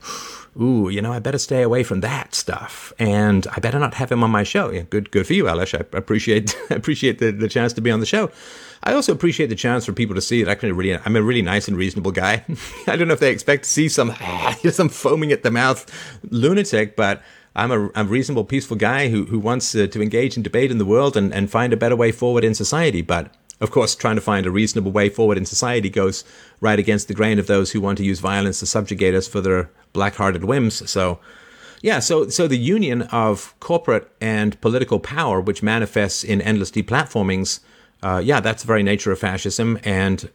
Ooh, you know, I better stay away from that stuff, and I better not have him on my show. Yeah, good, good for you, Aleš. I appreciate appreciate the, the chance to be on the show. I also appreciate the chance for people to see that I'm really, I'm a really nice and reasonable guy. I don't know if they expect to see some, some foaming at the mouth lunatic, but I'm a, a reasonable, peaceful guy who, who wants uh, to engage in debate in the world and, and find a better way forward in society. But of course, trying to find a reasonable way forward in society goes right against the grain of those who want to use violence to subjugate us for their black hearted whims. So Yeah, so so the union of corporate and political power, which manifests in endless deplatformings, uh, yeah, that's the very nature of fascism. And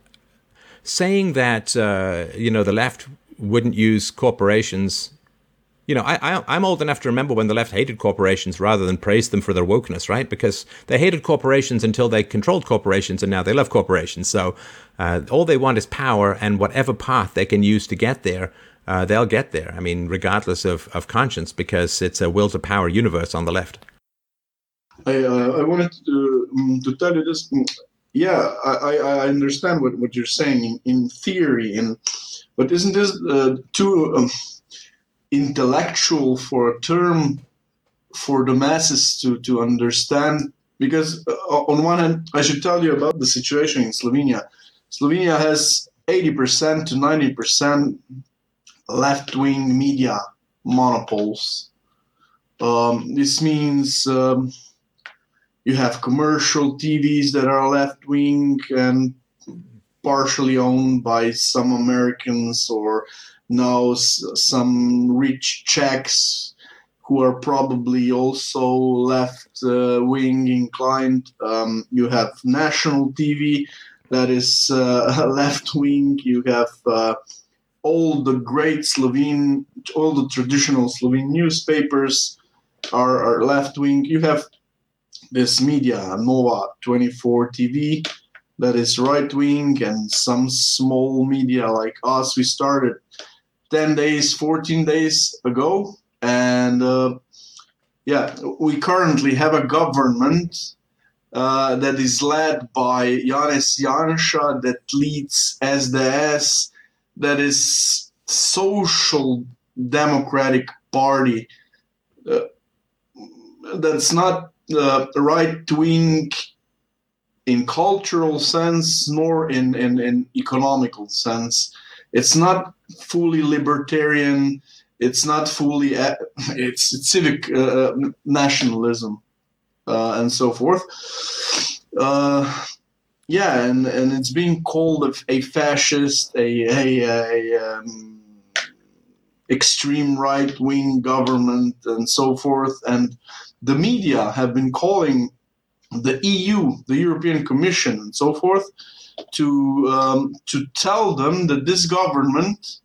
saying that uh, you know the left wouldn't use corporations you know, I, I, am old enough to remember when the left hated corporations rather than praised them for their wokeness, right? Because they hated corporations until they controlled corporations, and now they love corporations. So uh, all they want is power, and whatever path they can use to get there, uh, they'll get there. I mean, regardless of, of conscience, because it's a will to power universe on the left. I, uh, I wanted to, um, to tell you this. Mm, yeah, I, I understand what, what you're saying in, in theory, and but isn't this uh, too? Um, intellectual for a term for the masses to, to understand. Because uh, on one hand, I should tell you about the situation in Slovenia. Slovenia has 80% to 90% left wing media monopoles. Um, this means um, you have commercial TVs that are left wing and partially owned by some Americans or knows some rich Czechs who are probably also left uh, wing inclined. Um, you have national TV that is uh, left wing. You have uh, all the great Slovene, all the traditional Slovene newspapers are, are left wing. You have this media, Nova 24 TV, that is right wing, and some small media like us. We started 10 days, 14 days ago. And uh, yeah, we currently have a government uh, that is led by Janez Janša, that leads SDS, that is social democratic party. Uh, that's not uh, right wing in cultural sense nor in, in, in economical sense. It's not fully libertarian. It's not fully. It's, it's civic uh, nationalism uh, and so forth. Uh, yeah, and, and it's being called a, a fascist, a, a, a um, extreme right wing government, and so forth. And the media have been calling the EU, the European Commission, and so forth, to um, to tell them that this government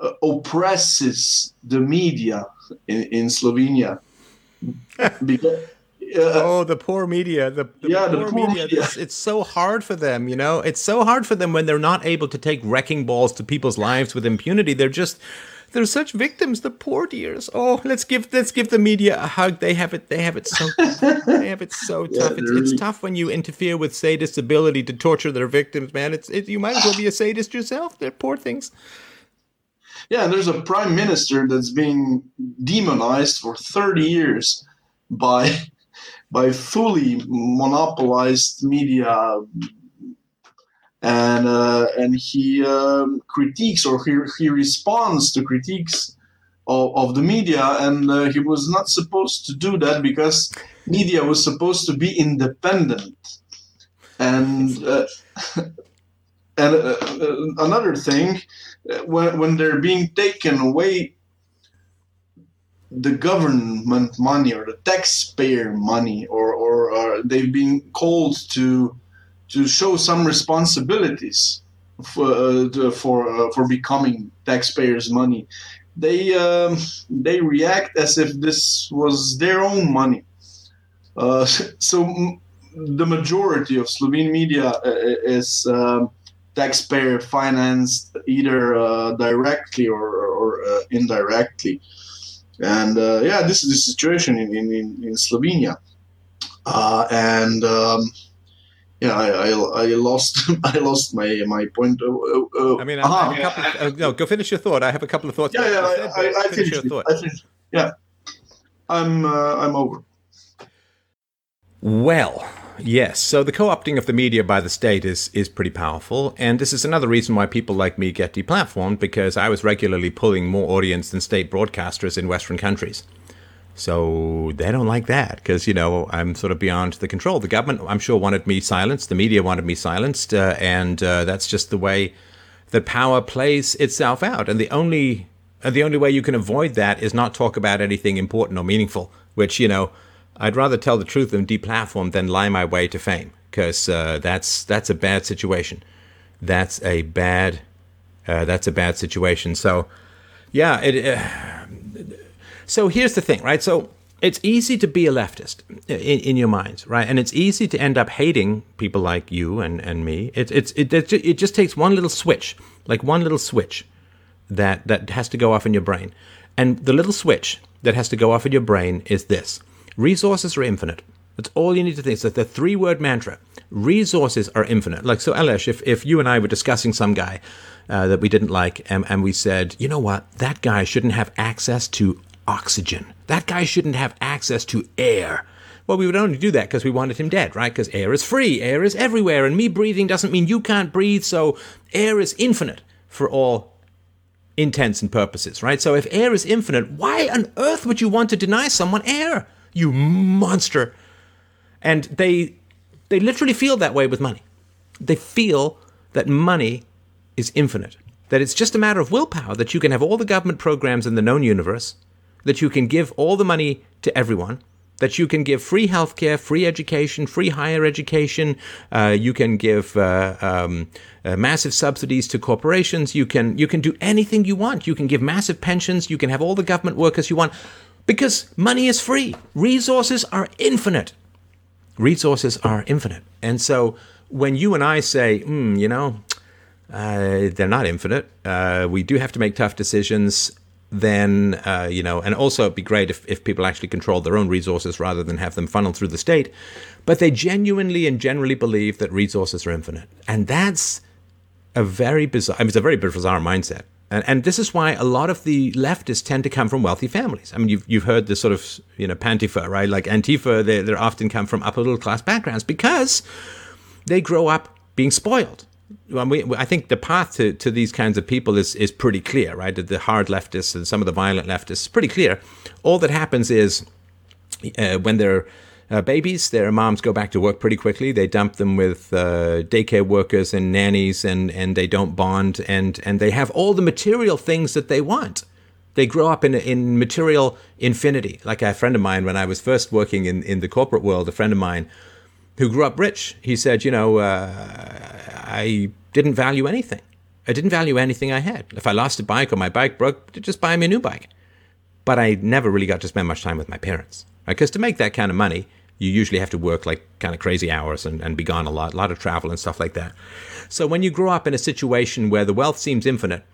uh, oppresses the media in, in Slovenia. because, uh, oh, the poor media! The, the yeah, poor the poor media. media. It's, it's, so hard for them, you know. It's so hard for them when they're not able to take wrecking balls to people's lives with impunity. They're just they're such victims, the poor dears. Oh, let's give let's give the media a hug. They have it. They have it so. they have it so yeah, tough. It's, really... it's tough when you interfere with sadists' ability to torture their victims, man. It's it, you might as well be a sadist yourself. They're poor things. Yeah, there's a prime minister that's being demonized for 30 years by by fully monopolized media and uh, and he um, critiques or he, he responds to critiques of, of the media. And uh, he was not supposed to do that because media was supposed to be independent. And uh, and uh, uh, another thing when, when they're being taken away the government money or the taxpayer money or, or, or they've been called to to show some responsibilities for uh, for uh, for becoming taxpayers' money. They um, they react as if this was their own money. Uh, so m- the majority of Slovene media uh, is um, taxpayer financed, either uh, directly or, or uh, indirectly. And yeah, this is the situation in in, in Slovenia. and um, yeah, I, I, I, lost I lost my my point. Uh, uh, I mean, I, I have a couple, uh, no, go finish your thought. I have a couple of thoughts. Yeah, yeah, I, I, I finish your thought. I finished. Yeah, I'm uh, I'm over. Well, yes. So the co-opting of the media by the state is is pretty powerful, and this is another reason why people like me get deplatformed because I was regularly pulling more audience than state broadcasters in Western countries. So they don't like that because, you know, I'm sort of beyond the control. The government, I'm sure, wanted me silenced. The media wanted me silenced. Uh, and uh, that's just the way that power plays itself out. And the only And the only way you can avoid that is not talk about anything important or meaningful, which, you know, I'd rather tell the truth and deplatform than lie my way to fame because uh, that's that's a bad situation. That's a bad uh, that's a bad situation. So, yeah. It, uh, so here's the thing, right? So it's easy to be a leftist in, in, your minds, right? And it's easy to end up hating people like you and, and me. It, it's it, it just takes one little switch, like one little switch that that has to go off in your brain. And the little switch that has to go off in your brain is this: resources are infinite. That's all you need to think. So the three word mantra: resources are infinite. Like so, Aleš, if if you and I were discussing some guy uh, that we didn't like, and, and we said, you know what, that guy shouldn't have access to oxygen. That guy shouldn't have access to air. Well, we would only do that because we wanted him dead, right? Because air is free, air is everywhere, and me breathing doesn't mean you can't breathe, so air is infinite for all intents and purposes, right? So if air is infinite, why on earth would you want to deny someone air? You monster. And they they literally feel that way with money. They feel that money is infinite. That it's just a matter of willpower that you can have all the government programs in the known universe, that you can give all the money to everyone, that you can give free healthcare, free education, free higher education. Uh, you can give uh, um, uh, massive subsidies to corporations. You can you can do anything you want. You can give massive pensions. You can have all the government workers you want, because money is free. Resources are infinite. Resources are infinite, and so when you and I say, mm, you know, uh, they're not infinite. Uh, we do have to make tough decisions then uh, you know, and also it'd be great if, if people actually controlled their own resources rather than have them funneled through the state. But they genuinely and generally believe that resources are infinite, and that's a very bizarre. I mean, it's a very bizarre mindset. And, and this is why a lot of the leftists tend to come from wealthy families. I mean, you've, you've heard this sort of, you know, Pantifa, right? Like Antifa, they, they often come from upper middle class backgrounds because they grow up being spoiled well, we, I think the path to, to these kinds of people is, is pretty clear, right? The hard leftists and some of the violent leftists, is pretty clear. All that happens is uh, when they're uh, babies, their moms go back to work pretty quickly. They dump them with uh, daycare workers and nannies, and, and they don't bond, and, and they have all the material things that they want. They grow up in, in material infinity. Like a friend of mine, when I was first working in, in the corporate world, a friend of mine who grew up rich, he said, You know, uh, I didn't value anything. I didn't value anything I had. If I lost a bike or my bike broke, just buy me a new bike. But I never really got to spend much time with my parents. Because right? to make that kind of money, you usually have to work like kind of crazy hours and, and be gone a lot, a lot of travel and stuff like that. So when you grow up in a situation where the wealth seems infinite,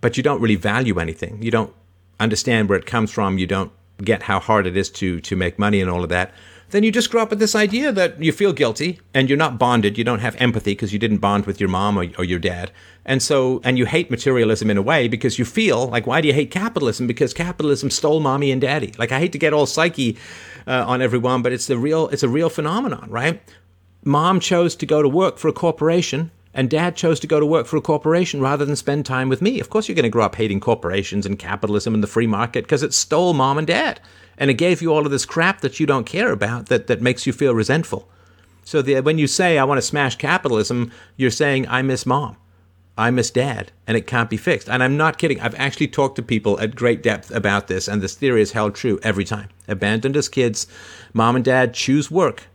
but you don't really value anything, you don't understand where it comes from, you don't get how hard it is to to make money and all of that, then you just grow up with this idea that you feel guilty and you're not bonded. You don't have empathy because you didn't bond with your mom or, or, your dad. And so, and you hate materialism in a way because you feel like, why do you hate capitalism? Because capitalism stole mommy and daddy. Like, I hate to get all psyche uh, on everyone, but it's the real, it's a real phenomenon, right? Mom chose to go to work for a corporation and dad chose to go to work for a corporation rather than spend time with me. Of course, you're going to grow up hating corporations and capitalism and the free market because it stole mom and dad and it gave you all of this crap that you don't care about that, that makes you feel resentful. So the, when you say, I want to smash capitalism, you're saying, I miss mom. I miss dad, and it can't be fixed. And I'm not kidding. I've actually talked to people at great depth about this, and this theory is held true every time. Abandoned as kids, mom and dad choose work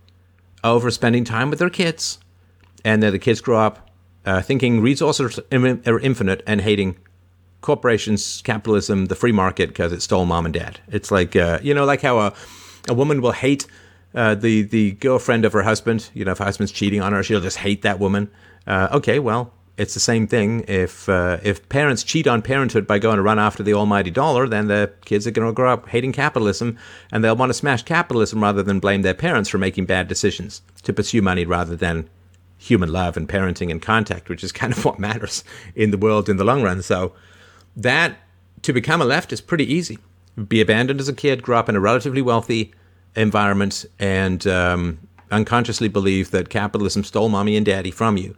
over spending time with their kids, and then the kids grow up uh, thinking resources are infinite and hating corporations, capitalism, the free market because it stole mom and dad. It's like uh, you know, like how a a woman will hate uh, the the girlfriend of her husband. You know, if her husband's cheating on her, she'll just hate that woman. Uh, okay, well, it's the same thing. If uh, if parents cheat on parenthood by going to run after the almighty dollar, then the kids are going to grow up hating capitalism, and they'll want to smash capitalism rather than blame their parents for making bad decisions to pursue money rather than human love and parenting and contact, which is kind of what matters in the world in the long run. So that to become a left is pretty easy. Be abandoned as a kid, grow up in a relatively wealthy environment, and um, unconsciously believe that capitalism stole mommy and daddy from you.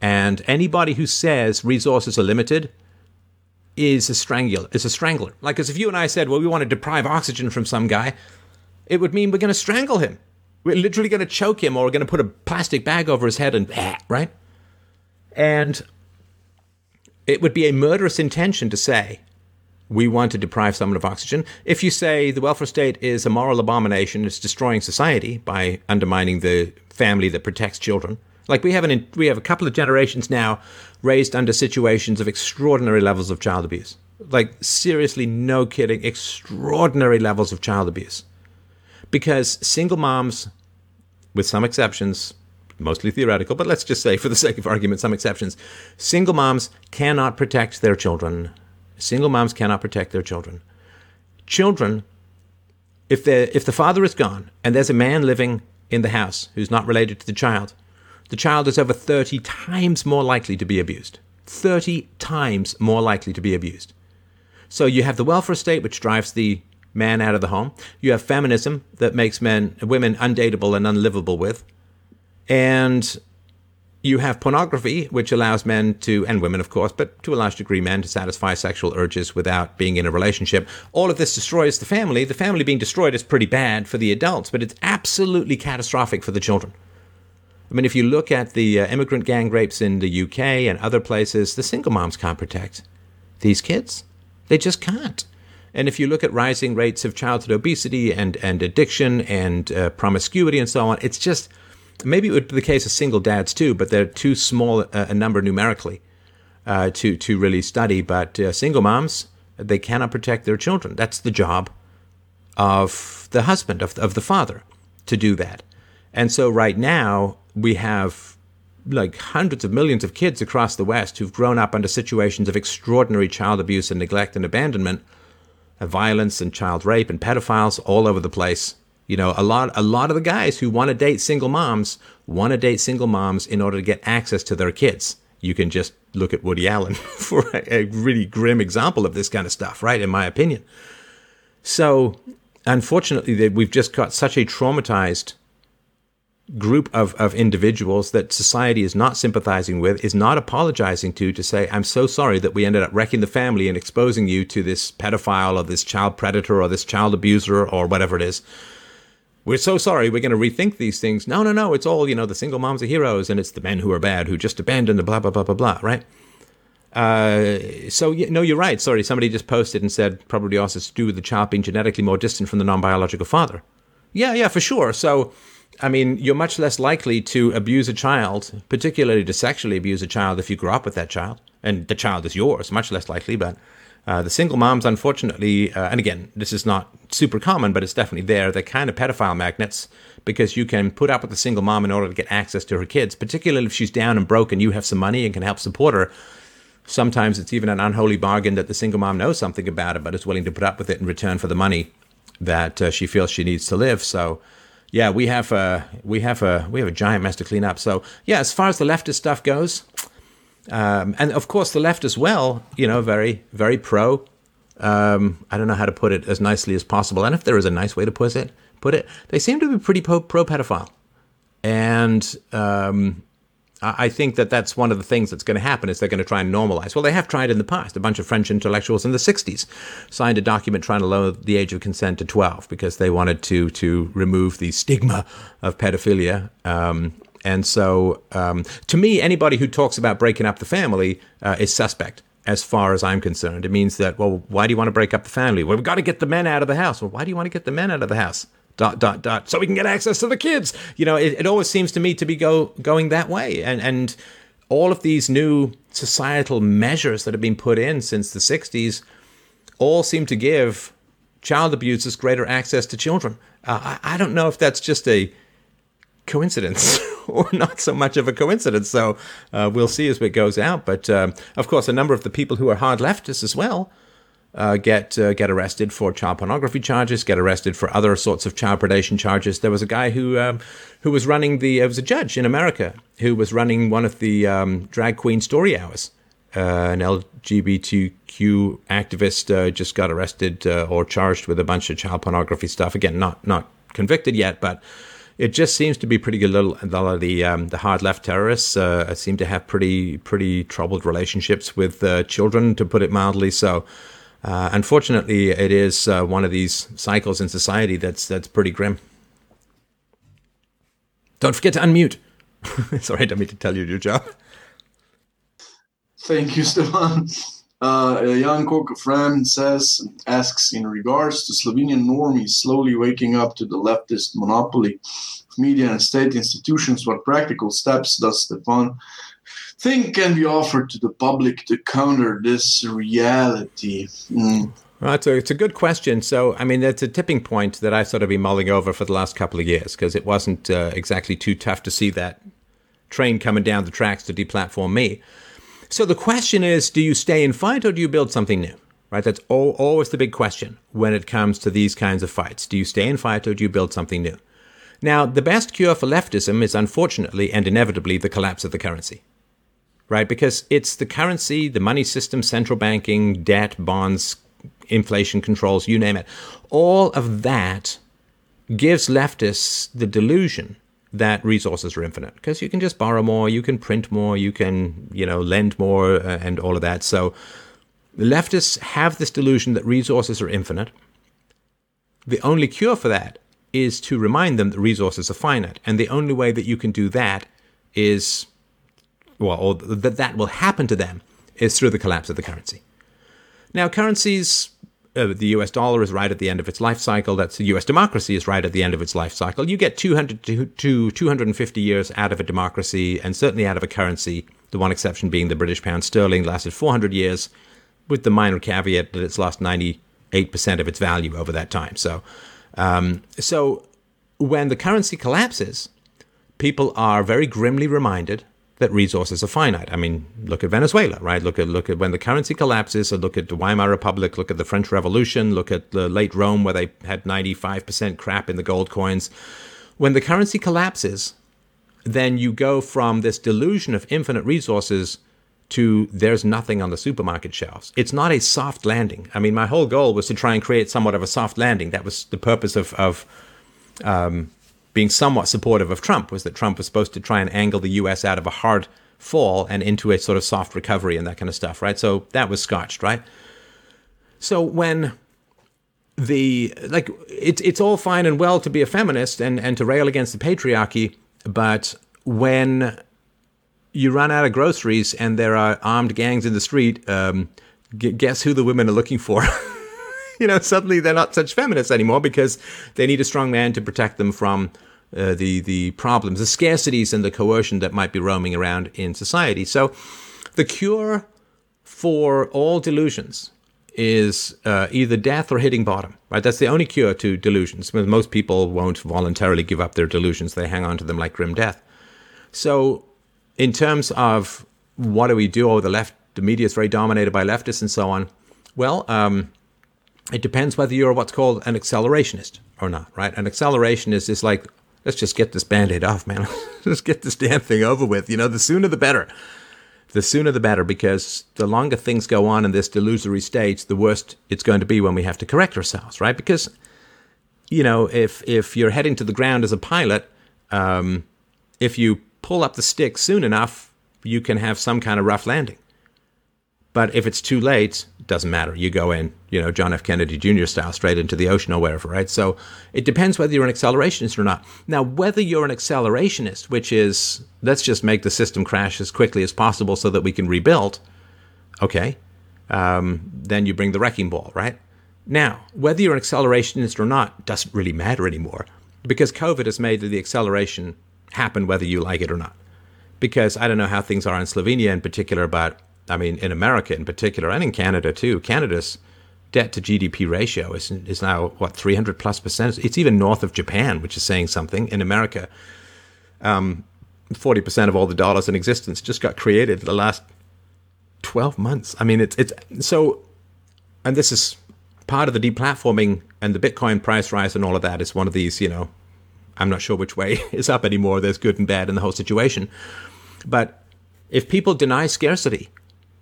And anybody who says resources are limited is a strangler. Is a strangler. Like as if you and I said, well, we want to deprive oxygen from some guy, it would mean we're going to strangle him. We're literally going to choke him, or we're going to put a plastic bag over his head and right. And it would be a murderous intention to say we want to deprive someone of oxygen. If you say the welfare state is a moral abomination, it's destroying society by undermining the family that protects children. Like we have an we have a couple of generations now raised under situations of extraordinary levels of child abuse. Like seriously, no kidding, extraordinary levels of child abuse. Because single moms, with some exceptions, mostly theoretical, but let's just say for the sake of argument, some exceptions, single moms cannot protect their children Single moms cannot protect their children. Children, if if the father is gone and there's a man living in the house who's not related to the child, the child is over 30 times more likely to be abused. 30 times more likely to be abused. So you have the welfare state, which drives the man out of the home. You have feminism that makes men women undateable and unlivable with. And you have pornography, which allows men to, and women, of course, but to a large degree, men to satisfy sexual urges without being in a relationship. All of this destroys the family. The family being destroyed is pretty bad for the adults, but it's absolutely catastrophic for the children. I mean, if you look at the uh, immigrant gang rapes in the UK and other places, the single moms can't protect these kids. They just can't. And if you look at rising rates of childhood obesity and, and addiction and uh, promiscuity and so on, it's just maybe it would be the case of single dads too, but they're too small a, number numerically uh, to to really study. But uh, single moms, they cannot protect their children. That's the job of the husband of of the father to do that. And so right now we have like hundreds of millions of kids across the West who've grown up under situations of extraordinary child abuse and neglect and abandonment, and violence and child rape and pedophiles all over the place. You know, a lot a lot of the guys who want to date single moms want to date single moms in order to get access to their kids. You can just look at Woody Allen for a, really grim example of this kind of stuff, right? In my opinion. So, unfortunately, we've just got such a traumatized group of, of individuals that society is not sympathizing with, is not apologizing to, to say, I'm so sorry that we ended up wrecking the family and exposing you to this pedophile or this child predator or this child abuser or whatever it is we're so sorry, we're going to rethink these things. No, no, no, it's all, you know, the single moms are heroes and it's the men who are bad who just abandon the blah, blah, blah, blah, blah, right? Uh, so, no, you're right. Sorry, somebody just posted and said probably also to do with the child being genetically more distant from the non biological father. Yeah, yeah, for sure. So, I mean, you're much less likely to abuse a child, particularly to sexually abuse a child if you grew up with that child. And the child is yours, much less likely, but uh, the single moms, unfortunately, uh, and again, this is not super common, but it's definitely there. They're kind of pedophile magnets because you can put up with a single mom in order to get access to her kids, particularly if she's down and broke and you have some money and can help support her. Sometimes it's even an unholy bargain that the single mom knows something about it, but is willing to put up with it in return for the money that uh, she feels she needs to live. So, yeah, we have a we have a we have a giant mess to clean up. So, yeah, as far as the leftist stuff goes, um, and of course, the left as well, you know, very, very pro. Um, I don't know how to put it as nicely as possible. And if there is a nice way to put it, put it, they seem to be pretty pro, pedophile. And um, I think that that's one of the things that's going to happen is they're going to try and normalize. Well, they have tried in the past. A bunch of French intellectuals in the 60s signed a document trying to lower the age of consent to 12 because they wanted to to remove the stigma of pedophilia. Um, and so, um, to me, anybody who talks about breaking up the family uh, is suspect, as far as I'm concerned. It means that, well, why do you want to break up the family? Well, we've got to get the men out of the house. Well, why do you want to get the men out of the house? Dot dot dot. So we can get access to the kids. You know, it, it always seems to me to be go going that way, and and all of these new societal measures that have been put in since the '60s all seem to give child abusers greater access to children. Uh, I, I don't know if that's just a coincidence or not so much of a coincidence. So uh, we'll see as it goes out. But um, of course, a number of the people who are hard leftists as well uh, get uh, get arrested for child pornography charges, get arrested for other sorts of child predation charges. There was a guy who um, who was running the uh, was a judge in America who was running one of the um, drag queen story hours. Uh, an LGBTQ activist uh, just got arrested or charged with a bunch of child pornography stuff. Again, not not convicted yet, but it just seems to be pretty good. Little a lot of the um, the hard left terrorists uh, seem to have pretty pretty troubled relationships with uh, children, to put it mildly. So. Uh, unfortunately, it is uh, one of these cycles in society that's that's pretty grim. Don't forget to unmute. Sorry, I don't mean to tell you your job. Thank you, Stefan. Uh, Coca friend says, asks in regards to Slovenian normies slowly waking up to the leftist monopoly of media and state institutions, what practical steps does Stefan think can be offered to the public to counter this reality? Mm. Well, it's a, it's a good question. So, I mean, it's a tipping point that I've sort of been mulling over for the last couple of years because it wasn't uh, exactly too tough to see that train coming down the tracks to deplatform me. So the question is do you stay and fight or do you build something new? Right? That's all, always the big question when it comes to these kinds of fights. Do you stay and fight or do you build something new? Now, the best cure for leftism is unfortunately and inevitably the collapse of the currency. Right? Because it's the currency, the money system, central banking, debt, bonds, inflation controls, you name it. All of that gives leftists the delusion that resources are infinite because you can just borrow more, you can print more, you can, you know, lend more uh, and all of that. So leftists have this delusion that resources are infinite. The only cure for that is to remind them that resources are finite. And the only way that you can do that is, well, or that that will happen to them is through the collapse of the currency. Now, currencies, uh, the US dollar is right at the end of its life cycle. That's the US democracy is right at the end of its life cycle. You get 200 to, to 250 years out of a democracy and certainly out of a currency, the one exception being the British pound sterling lasted 400 years, with the minor caveat that it's lost 98% of its value over that time. So, um, so when the currency collapses, people are very grimly reminded that resources are finite. I mean, look at Venezuela, right? Look at look at when the currency collapses, or look at the Weimar Republic, look at the French Revolution, look at the late Rome where they had 95% crap in the gold coins. When the currency collapses, then you go from this delusion of infinite resources to there's nothing on the supermarket shelves. It's not a soft landing. I mean, my whole goal was to try and create somewhat of a soft landing. That was the purpose of, of um, being somewhat supportive of Trump was that Trump was supposed to try and angle the U.S. out of a hard fall and into a sort of soft recovery and that kind of stuff, right? So that was scotched, right? So when the like it's it's all fine and well to be a feminist and and to rail against the patriarchy, but when you run out of groceries and there are armed gangs in the street, um, guess who the women are looking for? you know, suddenly they're not such feminists anymore because they need a strong man to protect them from uh, the the problems, the scarcities, and the coercion that might be roaming around in society. So, the cure for all delusions is uh, either death or hitting bottom. Right, that's the only cure to delusions. Most people won't voluntarily give up their delusions; they hang on to them like grim death. So, in terms of what do we do? Oh, the left, the media is very dominated by leftists and so on. Well, um, it depends whether you're what's called an accelerationist or not, right? An accelerationist is like, let's just get this band-aid off, man. let's get this damn thing over with. You know, the sooner the better. The sooner the better, because the longer things go on in this delusory stage, the worse it's going to be when we have to correct ourselves, right? Because, you know, if if you're heading to the ground as a pilot, um, if you pull up the stick soon enough, you can have some kind of rough landing. But if it's too late, it doesn't matter. You go in, you know, John F. Kennedy Jr. style, straight into the ocean or wherever, right? So it depends whether you're an accelerationist or not. Now, whether you're an accelerationist, which is let's just make the system crash as quickly as possible so that we can rebuild, okay, um, then you bring the wrecking ball, right? Now, whether you're an accelerationist or not doesn't really matter anymore because COVID has made the acceleration happen whether you like it or not. Because I don't know how things are in Slovenia in particular, but I mean, in America in particular, and in Canada too, Canada's debt to GDP ratio is is now what 300 plus percent. It's even north of Japan, which is saying something. In America, um, 40 percent of all the dollars in existence just got created the last 12 months. I mean, it's it's so, and this is part of the deplatforming and the Bitcoin price rise and all of that is one of these. You know, I'm not sure which way is up anymore. There's good and bad in the whole situation, but if people deny scarcity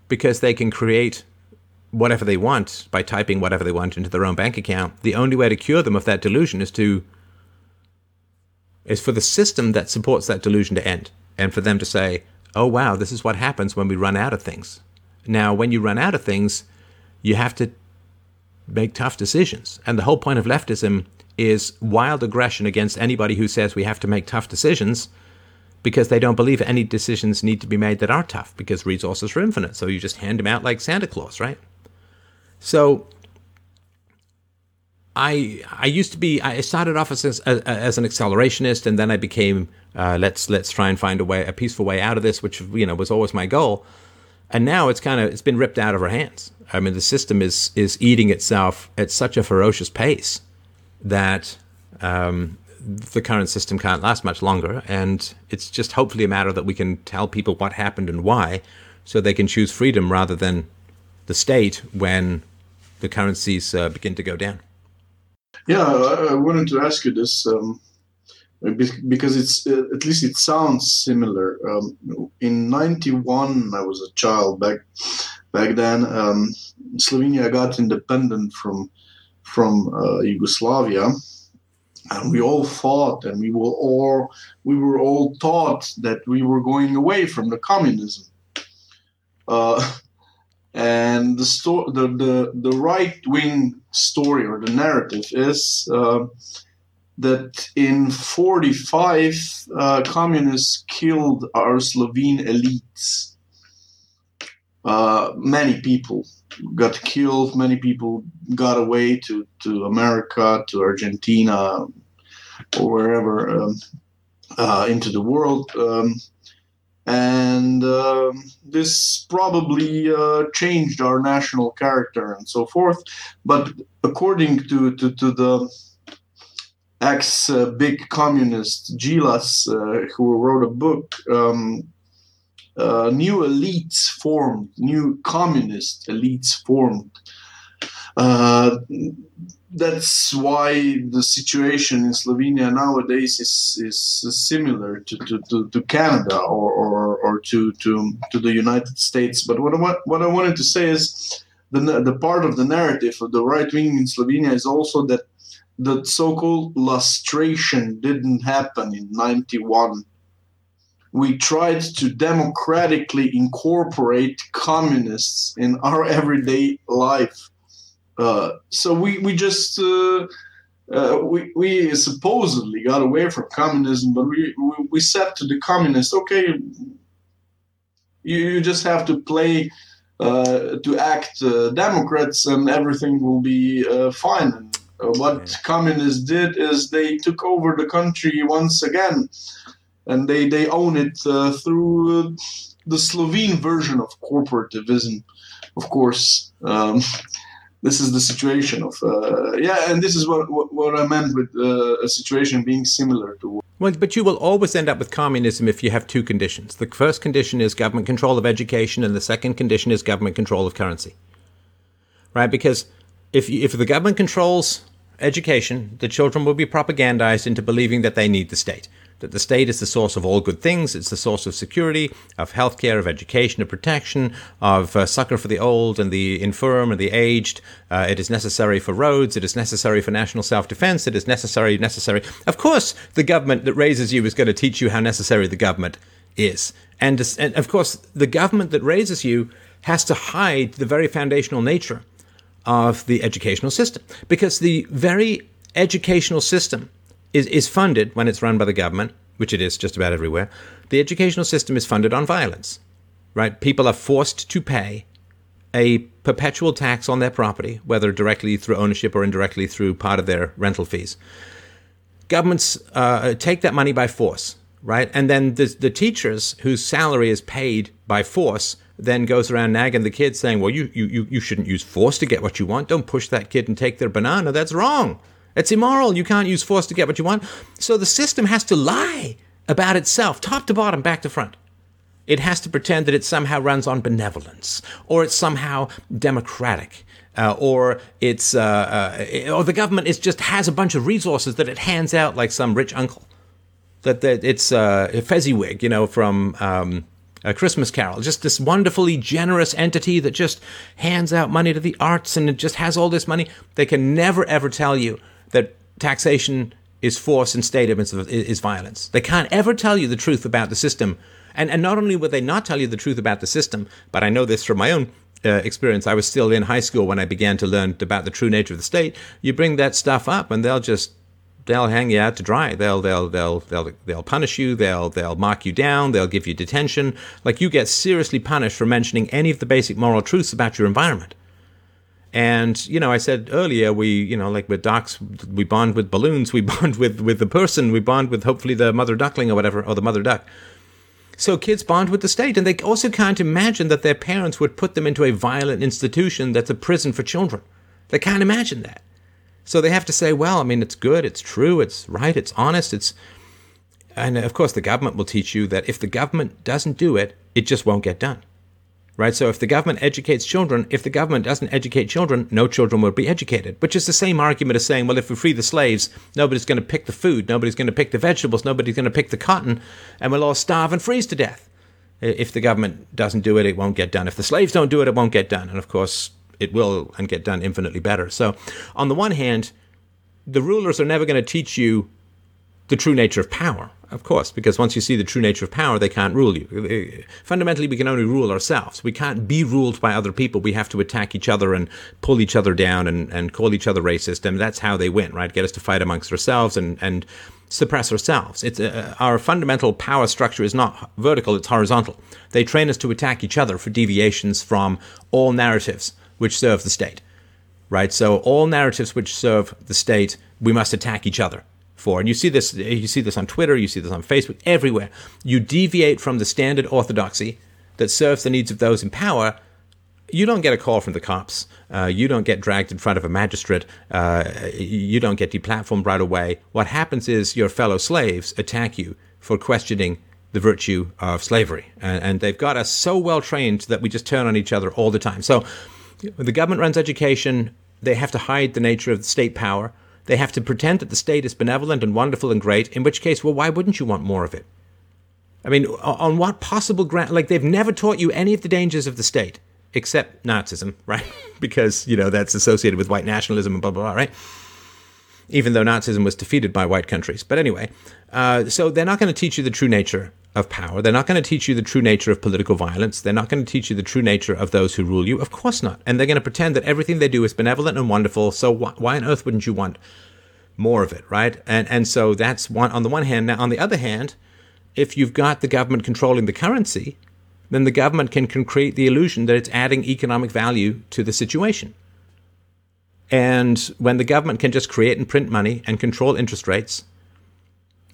because they can create whatever they want by typing whatever they want into their own bank account. The only way to cure them of that delusion is to is for the system that supports that delusion to end and for them to say, "Oh wow, this is what happens when we run out of things." Now, when you run out of things, you have to make tough decisions. And the whole point of leftism is wild aggression against anybody who says we have to make tough decisions because they don't believe any decisions need to be made that are tough because resources are infinite. So you just hand them out like Santa Claus, right? So I I used to be I started off as as, as an accelerationist and then I became uh, let's let's try and find a way a peaceful way out of this, which you know was always my goal. And now it's kind of it's been ripped out of our hands. I mean, the system is is eating itself at such a ferocious pace that um, the current system can't last much longer. And it's just hopefully a matter that we can tell people what happened and why, so they can choose freedom rather than the state when the currencies uh, begin to go down. Yeah, I, wanted to ask you this um, because it's uh, at least it sounds similar. Um, in '91, I was a child back back then. Um, Slovenia got independent from from uh, Yugoslavia, and we all thought, and we were all we were all taught that we were going away from the communism. Uh, and the, sto- the, the, the right wing story or the narrative is uh, that in 45 uh, communists killed our Slovene elites. Uh, many people got killed, many people got away to, to America, to Argentina, or wherever um, uh, into the world. Um, and uh, this probably uh, changed our national character and so forth. But according to, to, to the ex uh, big communist Djilas, uh, who wrote a book, um, uh, new elites formed, new communist elites formed. That's why the situation in Slovenia nowadays is, is similar to, to, to, to Canada or, or, or to, to, to the United States. But what I, what I wanted to say is the, the part of the narrative of the right wing in Slovenia is also that the so-called lustration didn't happen in 91 we tried to democratically incorporate communists in our everyday life uh, so we we just uh, uh, we we supposedly got away from communism, but we we, we said to the communists, okay, you, you just have to play uh, to act uh, Democrats, and everything will be fine. And, what communists did is they took over the country once again, and they they own it through the Slovene version of corporativism, of course. Um, this is the situation of uh, yeah and this is what, what, what i meant with uh, a situation being similar to well, but you will always end up with communism if you have two conditions. The first condition is government control of education, and the second condition is government control of currency. Right? Because if if the government controls education, the children will be propagandized into believing that they need the state that the state is the source of all good things. It's the source of security, of healthcare, of education, of protection, of uh, succor for the old and the infirm and the aged. Uh, it is necessary for roads. It is necessary for national self-defense. It is necessary, necessary. Of course, the government that raises you is going to teach you how necessary the government is. And, and of course, the government that raises you has to hide the very foundational nature of the educational system because the very educational system is, is funded when it's run by the government, which it is just about everywhere. The educational system is funded on violence, right? People are forced to pay a perpetual tax on their property, whether directly through ownership or indirectly through part of their rental fees. Governments uh, take that money by force, right? And then the, the teachers whose salary is paid by force then goes around nagging the kids saying, well, you, you, you shouldn't use force to get what you want. Don't push that kid and take their banana. That's wrong. It's immoral. You can't use force to get what you want. So the system has to lie about itself, top to bottom, back to front. It has to pretend that it somehow runs on benevolence, or it's somehow democratic, uh, or it's uh, uh, or the government is just has a bunch of resources that it hands out like some rich uncle. That, that it's uh, Fezziwig, you know, from um, a Christmas Carol, just this wonderfully generous entity that just hands out money to the arts and it just has all this money. They can never ever tell you that taxation is force and state is violence. They can't ever tell you the truth about the system. And, and not only would they not tell you the truth about the system, but I know this from my own uh, experience. I was still in high school when I began to learn about the true nature of the state. You bring that stuff up and they'll just they'll hang you out to dry. They'll they'll they'll they'll they'll punish you. They'll they'll mark you down. They'll give you detention. Like you get seriously punished for mentioning any of the basic moral truths about your environment. And you know, I said earlier, we you know, like with ducks, we bond with balloons. We bond with with the person. We bond with hopefully the mother duckling or whatever, or the mother duck. So kids bond with the state, and they also can't imagine that their parents would put them into a violent institution that's a prison for children. They can't imagine that. So they have to say, well, I mean, it's good, it's true, it's right, it's honest, it's. And of course, the government will teach you that if the government doesn't do it, it just won't get done. Right? So if the government educates children, if the government doesn't educate children, no children will be educated. Which is the same argument as saying, well, if we free the slaves, nobody's going to pick the food, nobody's going to pick the vegetables, nobody's going to pick the cotton, and we'll all starve and freeze to death. If the government doesn't do it, it won't get done. If the slaves don't do it, it won't get done. And of course, it will and get done infinitely better. So, on the one hand, the rulers are never going to teach you the true nature of power, of course, because once you see the true nature of power, they can't rule you. Fundamentally, we can only rule ourselves. We can't be ruled by other people. We have to attack each other and pull each other down and, and call each other racist. And that's how they win, right? Get us to fight amongst ourselves and, and suppress ourselves. It's uh, our fundamental power structure is not vertical; it's horizontal. They train us to attack each other for deviations from all narratives which serve the state, right? So all narratives which serve the state, we must attack each other for. And you see this, you see this on Twitter, you see this on Facebook, everywhere. You deviate from the standard orthodoxy that serves the needs of those in power. You don't get a call from the cops. Uh, you don't get dragged in front of a magistrate. Uh, you don't get deplatformed right away. What happens is your fellow slaves attack you for questioning the virtue of slavery. And, and they've got us so well trained that we just turn on each other all the time. So the government runs education, they have to hide the nature of the state power. They have to pretend that the state is benevolent and wonderful and great, in which case, well, why wouldn't you want more of it? I mean, on what possible ground? Like, they've never taught you any of the dangers of the state, except Nazism, right? because, you know, that's associated with white nationalism and blah, blah, blah, right? Even though Nazism was defeated by white countries. But anyway, uh, so they're not going to teach you the true nature of power. They're not going to teach you the true nature of political violence. They're not going to teach you the true nature of those who rule you. Of course not. And they're going to pretend that everything they do is benevolent and wonderful. So wh- why on earth wouldn't you want more of it, right? And and so that's one on the one hand. Now on the other hand, if you've got the government controlling the currency, then the government can, can create the illusion that it's adding economic value to the situation. And when the government can just create and print money and control interest rates,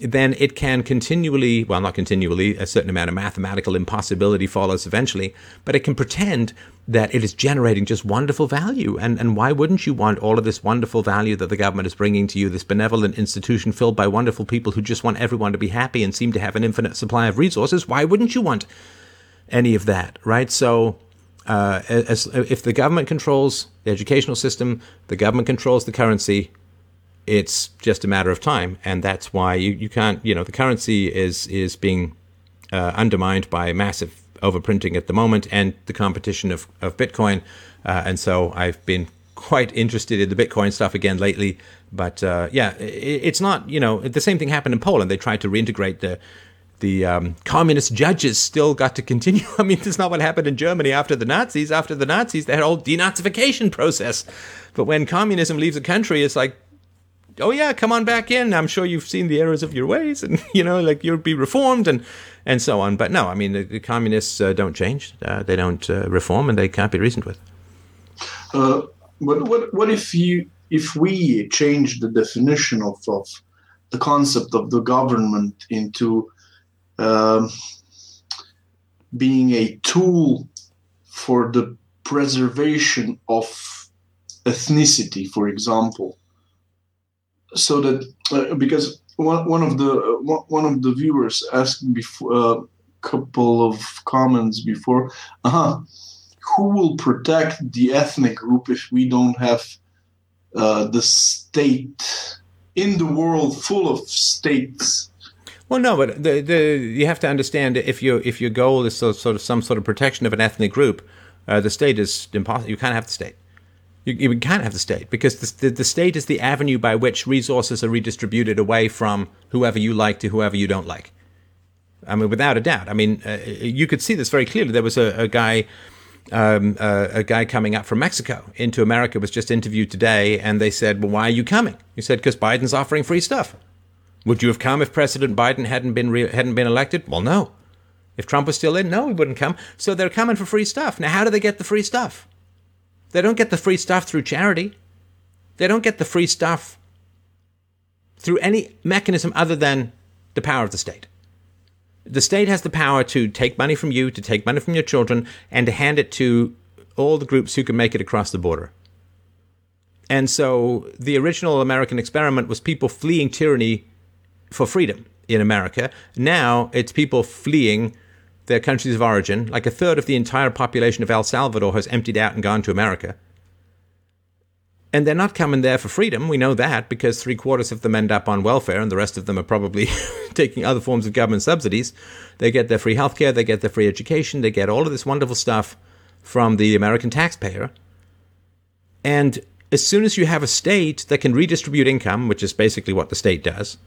then it can continually, well, not continually, a certain amount of mathematical impossibility follows eventually, but it can pretend that it is generating just wonderful value. And, and why wouldn't you want all of this wonderful value that the government is bringing to you, this benevolent institution filled by wonderful people who just want everyone to be happy and seem to have an infinite supply of resources? Why wouldn't you want any of that, right? So, uh, as, if the government controls the educational system, the government controls the currency, it's just a matter of time, and that's why you, you can't. You know, the currency is is being uh, undermined by massive overprinting at the moment and the competition of of Bitcoin, uh, and so I've been quite interested in the Bitcoin stuff again lately. But uh, yeah, it, it's not. You know, the same thing happened in Poland. They tried to reintegrate the the um, communist judges still got to continue. I mean, that's not what happened in Germany after the Nazis. After the Nazis, they had a whole denazification process. But when communism leaves a country, it's like oh yeah, come on back in. I'm sure you've seen the errors of your ways, and you know, like you'll be reformed and and so on. But no, I mean, the, the communists uh, don't change. Uh, they don't uh, reform, and they can't be reasoned with. Uh, what what what if you if we change the definition of, of the concept of the government into um, being a tool for the preservation of ethnicity, for example? So that uh, because one, one of the one of the viewers asked before a uh, couple of comments before uh-huh, who will protect the ethnic group if we don't have uh, the state in the world full of states well, no, but the, the, you have to understand if your if your goal is so, sort of some sort of protection of an ethnic group, uh, the state is impossible. You can't have the state. You, you can't have the state because the, the, the state is the avenue by which resources are redistributed away from whoever you like to whoever you don't like. I mean, without a doubt. I mean, uh, you could see this very clearly. There was a, a guy um, uh, a guy coming up from Mexico into America was just interviewed today, and they said, "Well, why are you coming?" He said, "Because Biden's offering free stuff." Would you have come if President Biden hadn't been re- hadn't been elected? Well, no. If Trump was still in, no, he wouldn't come. So they're coming for free stuff. Now, how do they get the free stuff? They don't get the free stuff through charity. They don't get the free stuff through any mechanism other than the power of the state. The state has the power to take money from you, to take money from your children, and to hand it to all the groups who can make it across the border. And so the original American experiment was people fleeing tyranny for freedom in America. Now it's people fleeing their countries of origin. Like a third of the entire population of El Salvador has emptied out and gone to America. And they're not coming there for freedom. We know that because three quarters of them end up on welfare, and the rest of them are probably taking other forms of government subsidies. They get their free healthcare, they get their free education, they get all of this wonderful stuff from the American taxpayer. And as soon as you have a state that can redistribute income, which is basically what the state does,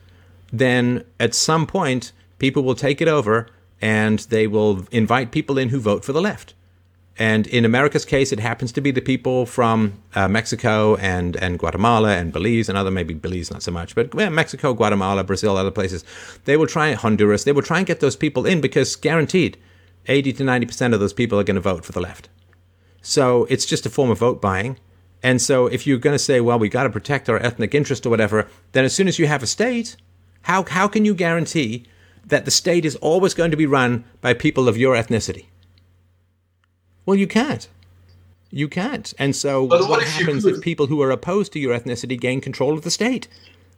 then at some point people will take it over and they will invite people in who vote for the left. And in America's case, it happens to be the people from uh, Mexico and, and Guatemala and Belize and other, maybe Belize not so much, but Mexico, Guatemala, Brazil, other places. They will try, Honduras, they will try and get those people in because guaranteed 80 to 90% of those people are going to vote for the left. So it's just a form of vote buying. And so if you're going to say, well, we got to protect our ethnic interest or whatever, then as soon as you have a state, how, how can you guarantee that the state is always going to be run by people of your ethnicity? Well, you can't. You can't. And so, what, what happens if people who are opposed to your ethnicity gain control of the state?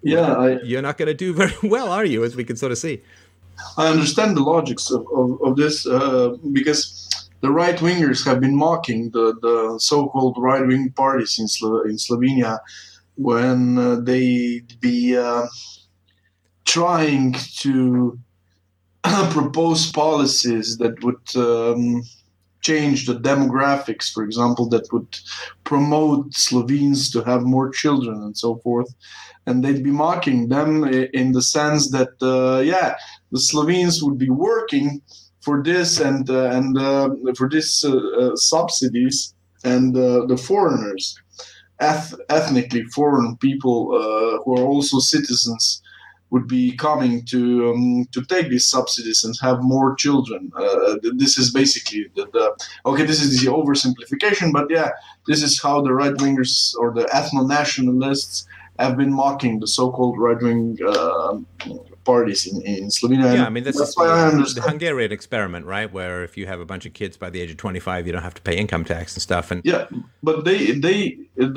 Yeah, I, You're not going to do very well, are you? As we can sort of see. I understand the logics of, of, of this uh, because the right wingers have been mocking the, the so called right wing parties in, Slo- in Slovenia when uh, they be uh, trying to propose policies that would um, change the demographics, for example, that would promote Slovenes to have more children and so forth. And they'd be mocking them in the sense that, uh, yeah, the Slovenes would be working for this and uh, and uh, for this uh, uh, subsidies, and uh, the foreigners, eth- ethnically foreign people who are also citizens, would be coming to um, to take these subsidies and have more children. Uh, this is basically the, the okay. This is the oversimplification, but yeah, this is how the right wingers or the ethno nationalists have been mocking the so-called right-wing uh, parties in, in Slovenia. Yeah, I mean, this that's is why I the, the. Hungarian experiment, right? Where if you have a bunch of kids by the age of 25, you don't have to pay income tax and stuff. And Yeah, but they they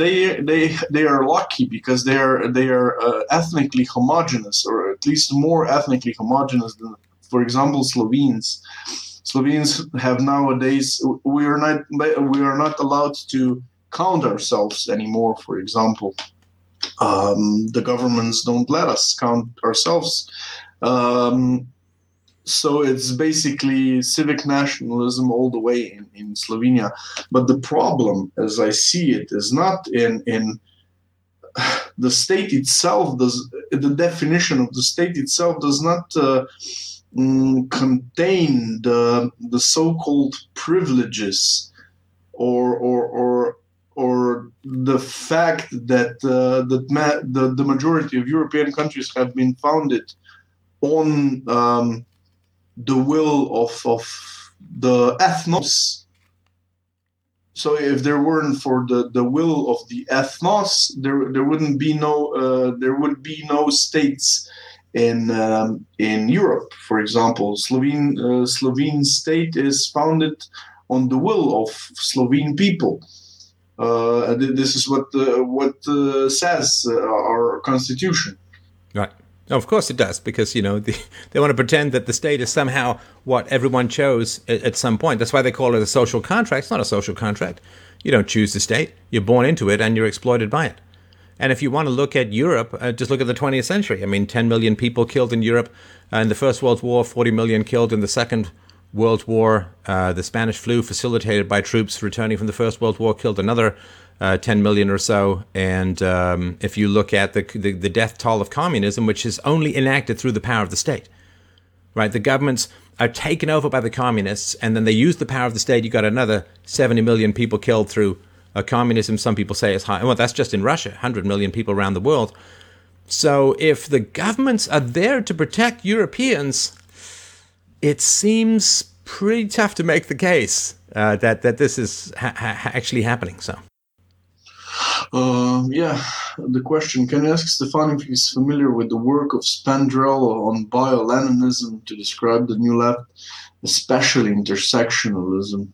they they they are lucky because they are they are uh, ethnically homogenous, or at least more ethnically homogenous than, for example, Slovenes. Slovenes have nowadays we are not we are not allowed to count ourselves anymore. For example, um, the governments don't let us count ourselves. Um, so it's basically civic nationalism all the way in, in Slovenia. But the problem, as I see it, is not in in the state itself. Does the definition of the state itself does not uh, mm, contain the the so-called privileges or or or or the fact that uh, that ma- the, the majority of European countries have been founded on um, the will of, of the ethnos. So if there weren't for the, the will of the ethnos, there there wouldn't be no uh, there would be no states in um, in Europe. For example, Slovene uh, Slovene state is founded on the will of Slovene people. Uh, th- this is what uh, what uh, says uh, our constitution. Right. Of course it does, because you know the, they want to pretend that the state is somehow what everyone chose at, at some point. That's why they call it a social contract. It's not a social contract. You don't choose the state; you're born into it, and you're exploited by it. And if you want to look at Europe, uh, just look at the 20th century. I mean, 10 million people killed in Europe uh, in the First World War, 40 million killed in the Second World War. Uh, the Spanish flu, facilitated by troops returning from the First World War, killed another uh, 10 million or so. And um, if you look at the, the, the death toll of communism, which is only enacted through the power of the state, right? The governments are taken over by the communists, and then they use the power of the state. You got another 70 million people killed through communism. Some people say it's high. Well, that's just in Russia, 100 million people around the world. So if the governments are there to protect Europeans, it seems pretty tough to make the case uh, that that this is ha- ha- actually happening. So. Uh, yeah, the question can you ask Stefan if he's familiar with the work of Spandrell on bio-Leninism to describe the new left, especially intersectionalism?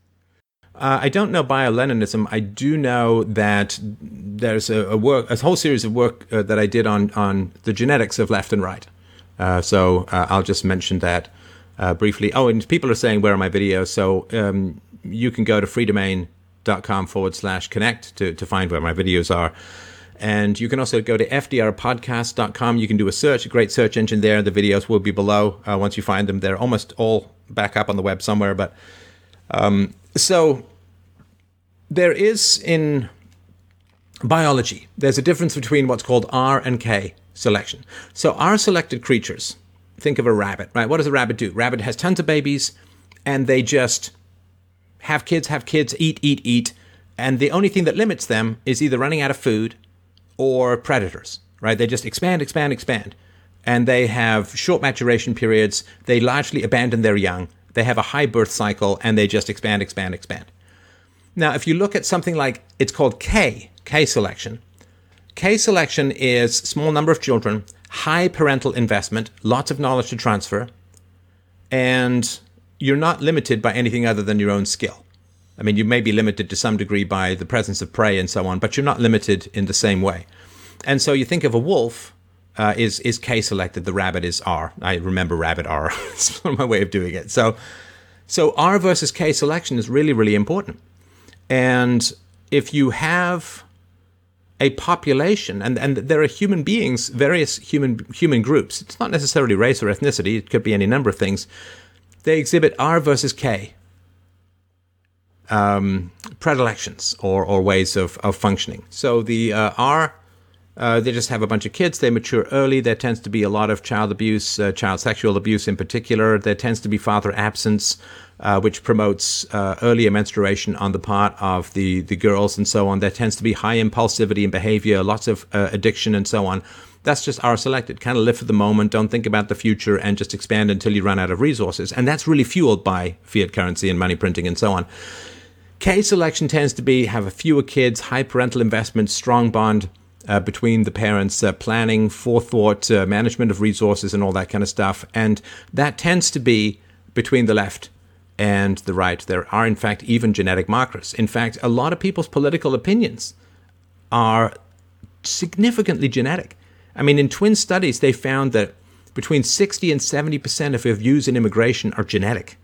Uh, I don't know bio-Leninism. I do know that there's a, a work, a whole series of work uh, that I did on on the genetics of left and right. Uh, so uh, I'll just mention that uh, briefly. Oh, and people are saying where are my videos? So um, you can go to freedomain.com forward slash connect to to find where my videos are. And you can also go to fdrpodcast.com. You can do a search, a great search engine there. The videos will be below uh, once you find them. They're almost all back up on the web somewhere, but um, so there is in biology, there's a difference between what's called R and K selection. So R selected creatures, think of a rabbit, right? What does a rabbit do? Rabbit has tons of babies and they just have kids, have kids, eat, eat, eat. And the only thing that limits them is either running out of food or predators, right? They just expand, expand, expand. And they have short maturation periods. They largely abandon their young they have a high birth cycle and they just expand, expand, expand. Now, if you look at something like it's called K, K selection. K selection is small number of children, high parental investment, lots of knowledge to transfer, and you're not limited by anything other than your own skill. I mean, you may be limited to some degree by the presence of prey and so on, but you're not limited in the same way. And so you think of a wolf uh, is is K selected. The rabbit is R. I remember rabbit R. it's my way of doing it. So so R versus K selection is really really important. And if you have a population, and, and there are human beings, various human human groups. It's not necessarily race or ethnicity. It could be any number of things. They exhibit R versus K um, predilections or, or ways of, of functioning. So the uh, R uh, they just have a bunch of kids. They mature early. There tends to be a lot of child abuse, uh, child sexual abuse in particular. There tends to be father absence, uh, which promotes uh, earlier menstruation on the part of the, the girls and so on. There tends to be high impulsivity in behavior, lots of uh, addiction and so on. That's just R selected. Kind of live for the moment, don't think about the future, and just expand until you run out of resources. And that's really fueled by fiat currency and money printing and so on. K selection tends to be have a fewer kids, high parental investment, strong bond uh, between the parents, uh, planning, forethought, uh, management of resources, and all that kind of stuff. And that tends to be between the left and the right. There are, in fact, even genetic markers. In fact, a lot of people's political opinions are significantly genetic. I mean, in twin studies, they found that between 60 and 70% of your views in immigration are genetic.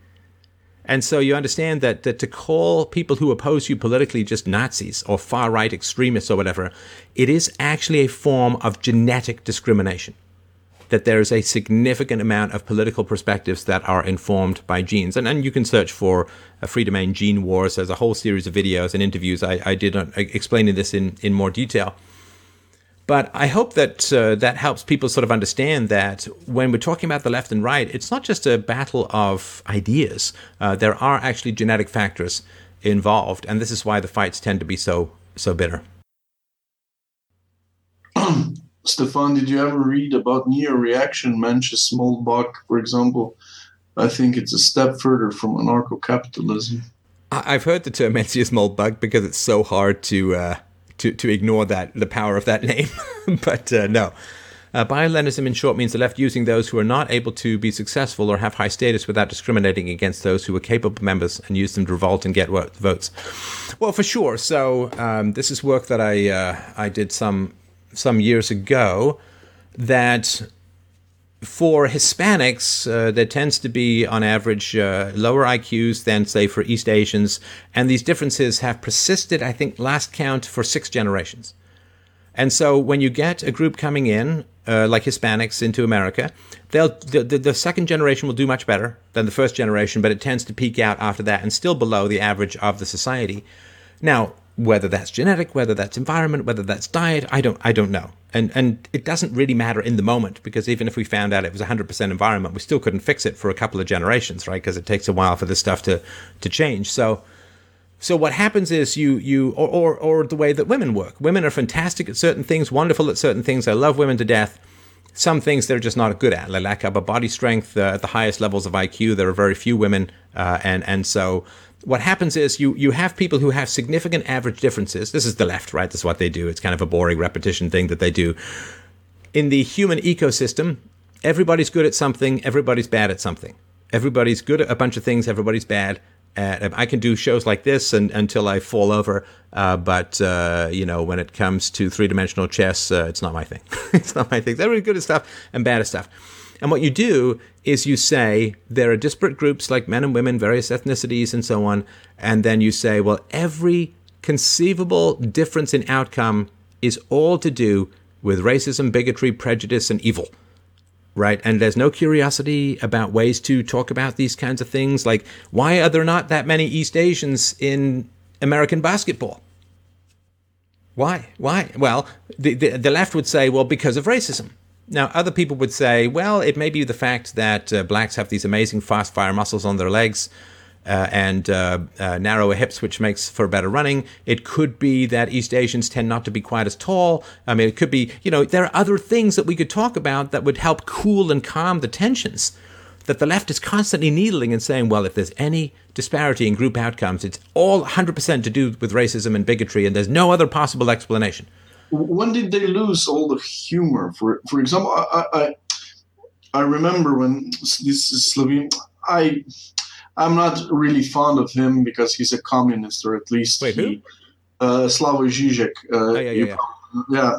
And so you understand that, that to call people who oppose you politically just Nazis or far right extremists or whatever, it is actually a form of genetic discrimination. That there is a significant amount of political perspectives that are informed by genes. And, and you can search for a Freedomain gene wars. There's a whole series of videos and interviews I, I did on, explaining this in, in more detail. But I hope that uh, that helps people sort of understand that when we're talking about the left and right, it's not just a battle of ideas. Uh, there are actually genetic factors involved, and this is why the fights tend to be so so bitter. Stefan, did you ever read about neo reaction Mencius Moldbug, for example? I think it's a step further from anarcho capitalism. I've heard the term Mencius Moldbug because it's so hard to. Uh to, to ignore that the power of that name. but uh, no. Uh, bio-Leninism, in short, means the left using those who are not able to be successful or have high status without discriminating against those who are capable members and use them to revolt and get votes. Well, for sure. So um, this is work that I uh, I did some some years ago that for Hispanics, uh, there tends to be, on average, uh, lower IQs than, say, for East Asians. And these differences have persisted, I think, last count for six generations. And so when you get a group coming in, uh, like Hispanics, into America, they'll the, the, the, second generation will do much better than the first generation, but it tends to peak out after that and still below the average of the society. Now, whether that's genetic, whether that's environment, whether that's diet, I don't I don't know. And, and it doesn't really matter in the moment because even if we found out it was 100% environment, we still couldn't fix it for a couple of generations, right? Because it takes a while for this stuff to, to change. So, so what happens is you you or, or or the way that women work. Women are fantastic at certain things, wonderful at certain things. I love women to death. Some things they're just not good at. They lack upper body strength uh, at the highest levels of IQ. There are very few women, uh, and and so what happens is you you have people who have significant average differences. This is the left, right? This is what they do. It's kind of a boring repetition thing that they do. In the human ecosystem, everybody's good at something, everybody's bad at something. Everybody's good at a bunch of things, everybody's bad. At, I can do shows like this and, until I fall over, uh, but uh, you know when it comes to three dimensional chess, uh, it's not my thing. it's not my thing. Really good at stuff and bad at stuff. And what you do is you say there are disparate groups like men and women, various ethnicities, and so on. And then you say, well, every conceivable difference in outcome is all to do with racism, bigotry, prejudice, and evil. Right? And there's no curiosity about ways to talk about these kinds of things. Like, why are there not that many East Asians in American basketball? Why? Why? Well, the, the, the left would say, well, because of racism. Now, other people would say, well, it may be the fact that uh, blacks have these amazing fast fire muscles on their legs uh, and uh, uh, narrower hips, which makes for better running. It could be that East Asians tend not to be quite as tall. I mean, it could be, you know, there are other things that we could talk about that would help cool and calm the tensions that the left is constantly needling and saying, well, if there's any disparity in group outcomes, it's all 100% to do with racism and bigotry, and there's no other possible explanation when did they lose all the humor? For for example, I I, I remember when this is Slovene. I I'm not really fond of him because he's a communist, or at least Wait, he, uh, Slavoj Žižek. Uh, oh, yeah, yeah, yeah. yeah.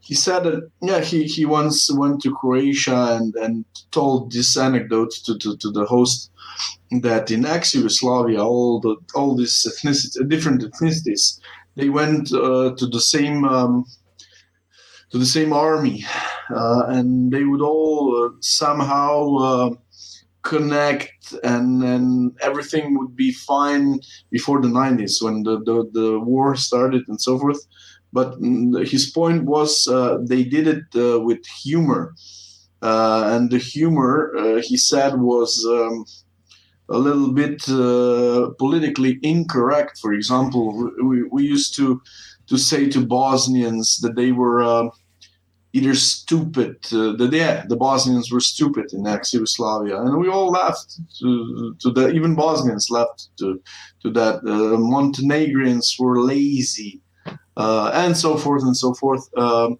He said that yeah he, he once went to Croatia and, and told this anecdote to, to, to the host that in ex-Yugoslavia all the all these ethnicity different ethnicities they went uh, to the same um, to the same army, uh, and they would all uh, somehow uh, connect, and and everything would be fine before the 90s when the, the, the war started and so forth. But mm, his point was uh, they did it uh, with humor, and the humor he said was. Um, a little bit uh, politically incorrect. For example, we, we used to to say to Bosnians that they were uh, either stupid, uh, that yeah, the Bosnians were stupid in ex-Yugoslavia, and we all laughed to, to that. Even Bosnians laughed to to that. Montenegrins were lazy, uh, and so forth and so forth. Um,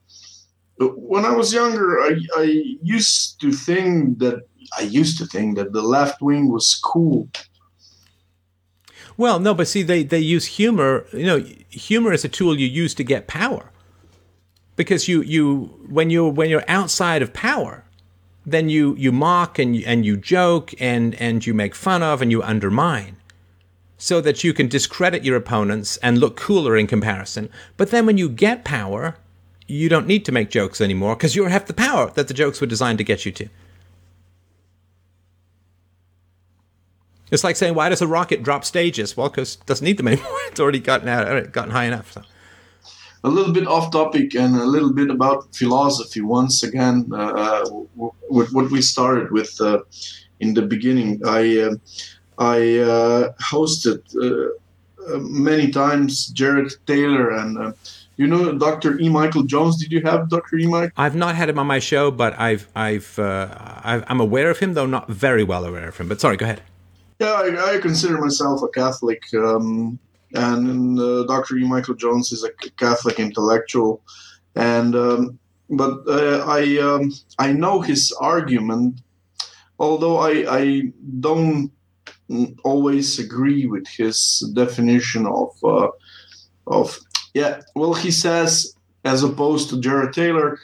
when I was younger, I, I used to think that I used to think that the left wing was cool. Well, no, but see, they, they use humor. You know, humor is a tool you use to get power. Because you, you when you when you're outside of power, then you, you mock and and you joke and and you make fun of and you undermine, so that you can discredit your opponents and look cooler in comparison. But then when you get power, you don't need to make jokes anymore because you have the power that the jokes were designed to get you to. It's like saying, why does a rocket drop stages? Well, because it doesn't need them anymore. It's already gotten out, gotten high enough. So. A little bit off topic and a little bit about philosophy. Once again, uh, uh with what we started with uh, in the beginning, I uh, I uh, hosted uh, many times Jared Taylor and. you know Dr. E. Michael Jones. Did you have Dr. E. Michael? I've not had him on my show, but I've I've, i am aware of him, though not very well aware of him. But sorry, go ahead. Yeah, I, I consider myself a Catholic, um, and uh, Dr. E. Michael Jones is a Catholic intellectual, and um, but uh, I um, I know his argument, although I I don't always agree with his definition of uh, of yeah. Well, he says as opposed to Jared Taylor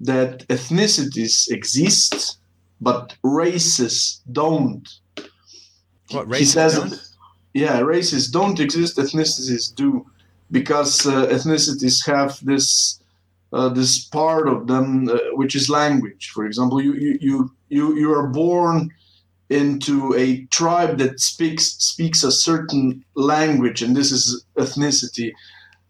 that ethnicities exist, but races don't what he says, don't? Yeah, races don't exist. Ethnicities do, because uh, ethnicities have this uh, this part of them uh, which is language. For example, you you you you you are born into a tribe that speaks speaks a certain language, and this is ethnicity.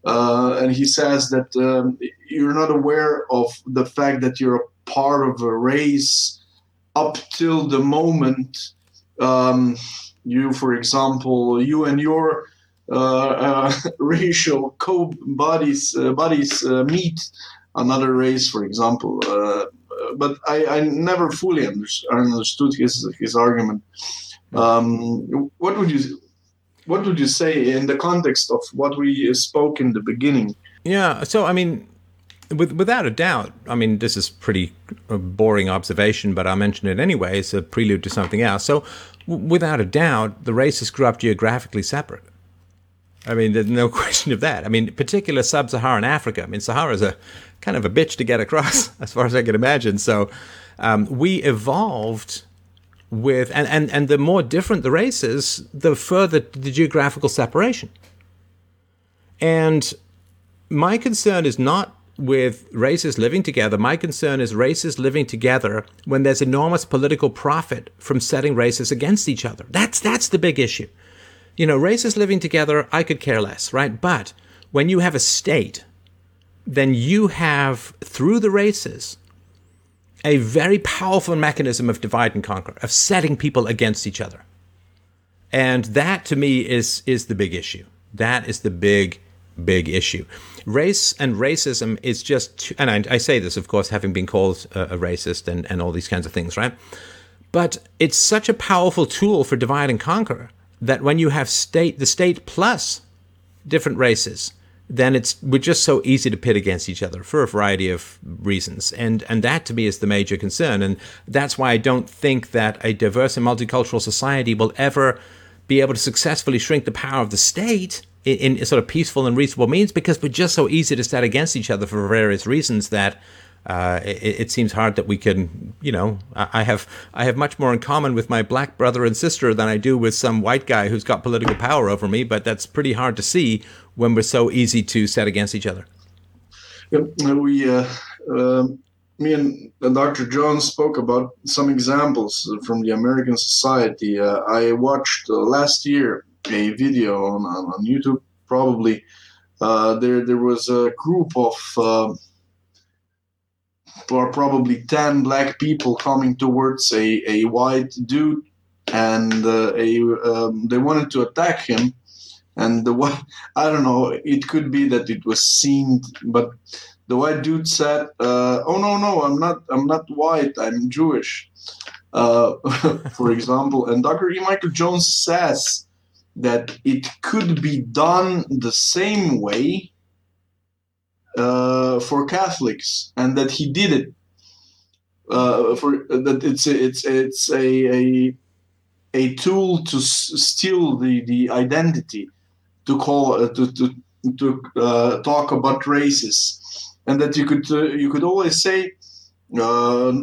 uh, and he says that um, you're not aware of the fact that you're a part of a race up till the moment um, you, for example, you and your uh, uh, racial co-bodies uh, bodies uh, meet another race, for example. But I, I, never fully understood his his argument. Um, what would you what would you say in the context of what we spoke in the beginning? Yeah, so I mean, with, without a doubt, I mean, this is pretty boring observation, but I'll mention it anyway. It's a prelude to something else. So, w- without a doubt, the races grew up geographically separate. I mean, there's no question of that. I mean, particular sub-Saharan Africa. I mean, Sahara is a kind of a bitch to get across, as far as I can imagine. So, um, we evolved with, and, and, and the more different the races, the further the geographical separation. And my concern is not with races living together. My concern is races living together when there's enormous political profit from setting races against each other. That's that's the big issue. You know, races living together, I could care less, right? But when you have a state, then you have through the races a very powerful mechanism of divide and conquer, of setting people against each other. And that to me is is the big issue. That is the big big issue. Race and racism is just, and I, I say this, of course, having been called a, a racist and, and all these kinds of things, right? But it's such a powerful tool for divide and conquer that when you have state, the state plus different races, then it's we're just so easy to pit against each other for a variety of reasons, and and that to me is the major concern, and that's why I don't think that a diverse and multicultural society will ever be able to successfully shrink the power of the state in, in, sort of peaceful and reasonable means because we're just so easy to stand against each other for various reasons that uh, it, it, seems hard that we can, you know, I have I have much more in common with my black brother and sister than I do with some white guy who's got political power over me. But that's pretty hard to see when we're so easy to set against each other. Yep, we, uh, uh, me and Dr. Jones spoke about some examples from the American society. Uh, I watched uh, last year a video on, on, YouTube, probably. Uh, there, there was a group of uh, probably 10 black people coming towards a, a white dude, and uh, a, um, they wanted to attack him. And the white, I don't know, it could be that it was seen, but the white dude said, uh, "Oh no, no, I'm not. I'm not white. I'm Jewish." Uh, for example, and Dr. E. Michael Jones says that it could be done the same way uh, for Catholics, and that he did it. Uh, for that, it's a, it's it's a, a a tool to s- steal the the identity, to call uh, to to to uh, talk about races, and that you could uh, you could always say uh,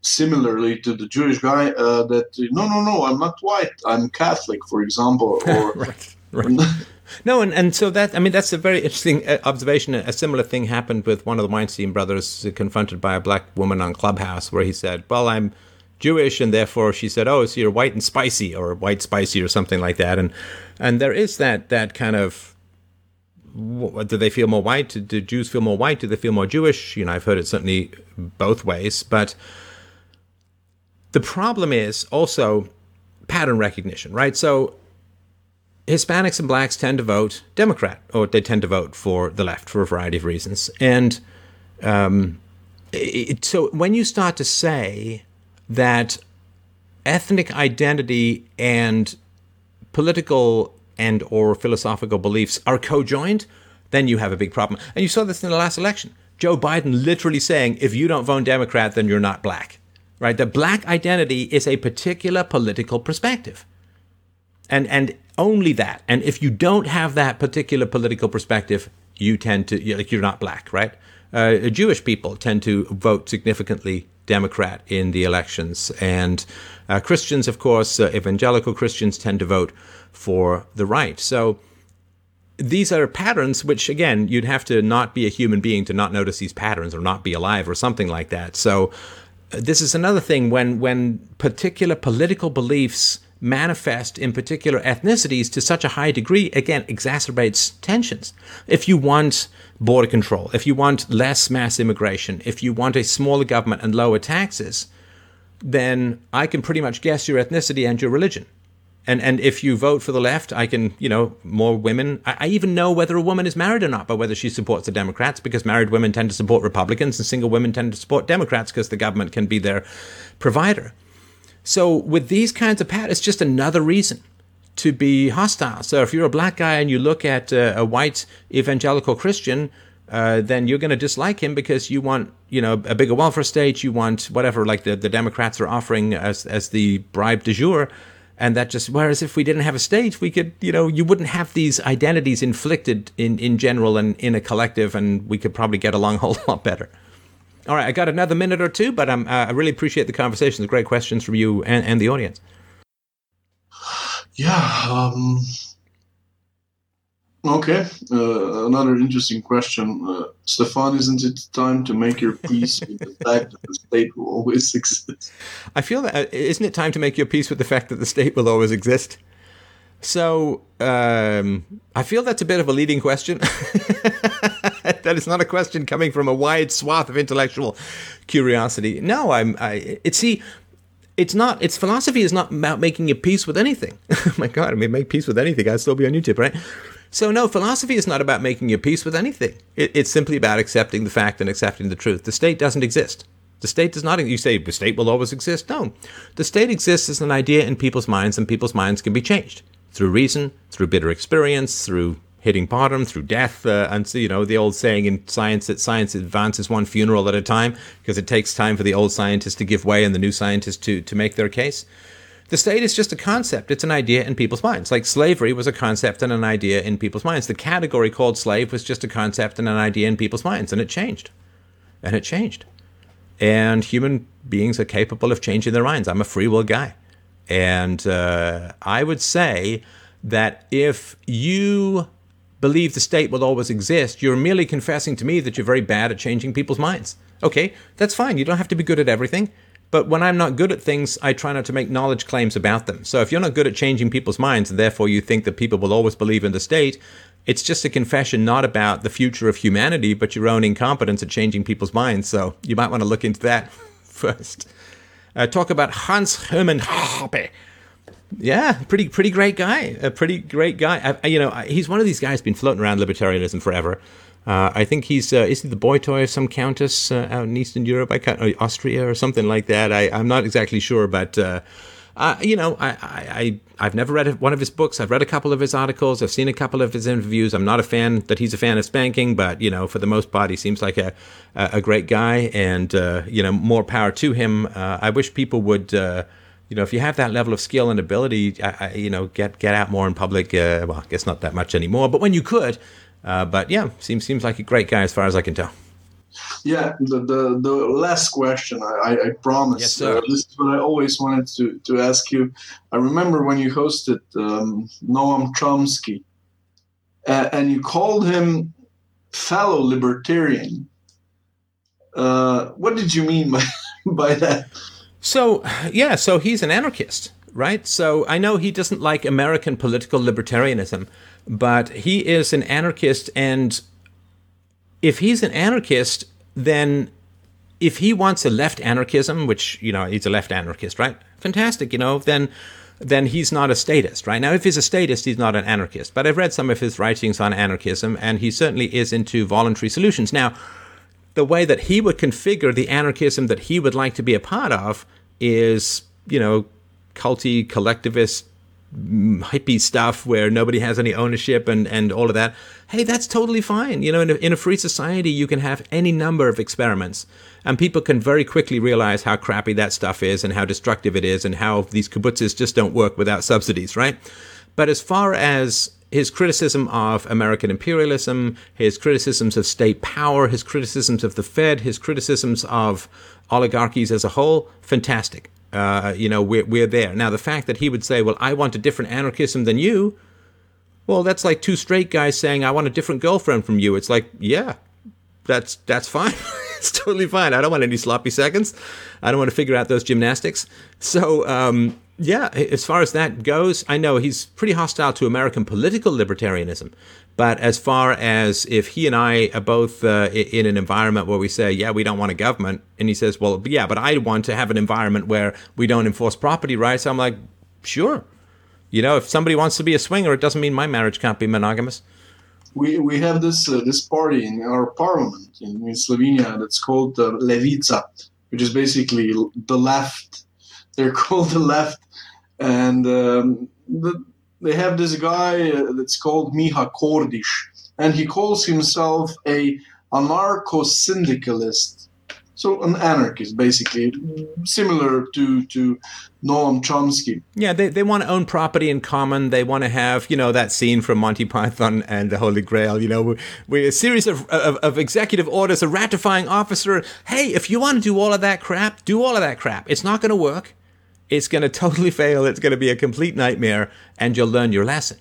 similarly to the Jewish guy uh, that no, no, no, I'm not white, I'm Catholic, for example, or right, right. no, and, and so that I mean that's a very interesting uh, observation. A similar thing happened with one of the Weinstein brothers, confronted by a black woman on Clubhouse, where he said, "Well, I'm." Jewish, and therefore she said, "Oh, so you're white and spicy, or white spicy, or something like that." And and there is that that kind of do they feel more white? Do Jews feel more white? Do they feel more Jewish? You know, I've heard it certainly both ways. But the problem is also pattern recognition, right? So Hispanics and blacks tend to vote Democrat, or they tend to vote for the left for a variety of reasons. And um, it, so when you start to say that ethnic identity and political and or philosophical beliefs are co-joined, then you have a big problem. And you saw this in the last election. Joe Biden literally saying, if you don't vote Democrat, then you're not black. Right? The black identity is a particular political perspective. And and only that. And if you don't have that particular political perspective, you tend to like you're not black, right? Uh, Jewish people tend to vote significantly Democrat in the elections, and uh, Christians, of course, uh, evangelical Christians tend to vote for the right. So these are patterns which, again, you'd have to not be a human being to not notice these patterns or not be alive or something like that. So uh, this is another thing when when particular political beliefs manifest in particular ethnicities to such a high degree, again, exacerbates tensions. If you want border control, if you want less mass immigration, if you want a smaller government and lower taxes, then I can pretty much guess your ethnicity and your religion. And and if you vote for the left, I can, you know, more women. I, I, even know whether a woman is married or not by whether she supports the Democrats, because married women tend to support Republicans and single women tend to support Democrats because the government can be their provider. So with these kinds of pat, it's just another reason to be hostile. So if you're a black guy and you look at uh, a white evangelical Christian, uh, then you're going to dislike him because you want, you know, a bigger welfare state. You want whatever, like the, the Democrats are offering as as the bribe de jour, and that just. Whereas if we didn't have a state, we could, you know, you wouldn't have these identities inflicted in in general and in a collective, and we could probably get along a whole lot better. All right, I got another minute or two, but uh, I really appreciate the conversation. The great questions from you and, and the audience. Yeah. Um, okay. Uh, another interesting question, uh, Stefan. Isn't it time to make your peace with the fact that the state will always exist? I feel that uh, isn't it time to make your peace with the fact that the state will always exist? So um, I feel that's a bit of a leading question. that is not a question coming from a wide swath of intellectual curiosity. No, I'm. I it see. It's not. Its philosophy is not about making a peace with anything. oh my God, I mean, make peace with anything. I'd still be on YouTube, right? So no, philosophy is not about making a peace with anything. It, it's simply about accepting the fact and accepting the truth. The state doesn't exist. The state does not. You say the state will always exist. No, the state exists as an idea in people's minds, and people's minds can be changed through reason, through bitter experience, through hitting bottom through death. Uh, and, you know, the old saying in science that science advances one funeral at a time because it takes time for the old scientists to give way and the new scientists to, to make their case. The state is just a concept. It's an idea in people's minds. Like slavery was a concept and an idea in people's minds. The category called slave was just a concept and an idea in people's minds. And it changed. And it changed. And human beings are capable of changing their minds. I'm a free will guy. And uh, I would say that if you believe the state will always exist, you're merely confessing to me that you're very bad at changing people's minds. Okay, that's fine. You don't have to be good at everything. But when I'm not good at things, I try not to make knowledge claims about them. So if you're not good at changing people's minds, and therefore you think that people will always believe in the state, it's just a confession not about the future of humanity, but your own incompetence at changing people's minds. So you might want to look into that first. Uh, talk about Hans Hermann Hoppe. Yeah, pretty pretty great guy. A pretty great guy. I, you know, he's one of these guys been floating around libertarianism forever. Uh, I think he's uh, is he the boy toy of some countess uh, out in Eastern Europe? I can't, uh, Austria or something like that. I, I'm not exactly sure, but uh, uh, you know, I, I I've never read one of his books. I've read a couple of his articles. I've seen a couple of his interviews. I'm not a fan that he's a fan of spanking, but you know, for the most part, he seems like a a great guy, and you know, more power to him. I wish people would you know, if you have that level of skill and ability, I, I, you know, get get out more in public. Uh, well, I guess not that much anymore, but when you could, uh, but yeah, seems seems like a great guy as far as I can tell. Yeah, the the, the last question I, I promise. Yes, sir. Uh, this is what I always wanted to, to ask you. I remember when you hosted um, Noam Chomsky, uh, and you called him fellow libertarian. Uh, what did you mean by by that? So, yeah, so he's an anarchist, right? So I know he doesn't like American political libertarianism, but he is an anarchist. And if he's an anarchist, then if he wants a left anarchism, which, you know, he's a left anarchist, right? Fantastic, you know, then then he's not a statist, right? Now, if he's a statist, he's not an anarchist. But I've read some of his writings on anarchism, and he certainly is into voluntary solutions. Now, the way that he would configure the anarchism that he would like to be a part of is, you know, culty, collectivist, mm, hippie stuff where nobody has any ownership and, and all of that. Hey, that's totally fine. You know, in a, in a free society, you can have any number of experiments, and people can very quickly realize how crappy that stuff is and how destructive it is and how these kibbutzes just don't work without subsidies, right? But as far as his criticism of American imperialism, his criticisms of state power, his criticisms of the Fed, his criticisms of oligarchies as a whole, fantastic. Uh, you know, we're, we're there. Now, the fact that he would say, well, I want a different anarchism than you, well, that's like two straight guys saying, I want a different girlfriend from you. It's like, yeah, that's, that's fine. it's totally fine. I don't want any sloppy seconds. I don't want to figure out those gymnastics. So, um, Yeah, as far as that goes, I know he's pretty hostile to American political libertarianism. But as far as if he and I are both uh, in an environment where we say, yeah, we don't want a government, and he says, well, yeah, but I want to have an environment where we don't enforce property rights, I'm like, sure. You know, if somebody wants to be a swinger, it doesn't mean my marriage can't be monogamous. We, we have this uh, this party in our parliament in, in Slovenia that's called uh, Levica, which is basically the left. They're called the left, and um, the, they have this guy uh, that's called Miha Kordiš, and he calls himself a anarcho-syndicalist. So an anarchist, basically, similar to to Noam Chomsky. Yeah, they, they want to own property in common. They want to have, you know, that scene from Monty Python and the Holy Grail, you know, where a series of, of, of executive orders, a ratifying officer. Hey, if you want to do all of that crap, do all of that crap. It's not going to work. It's going to totally fail. It's going to be a complete nightmare, and you'll learn your lesson.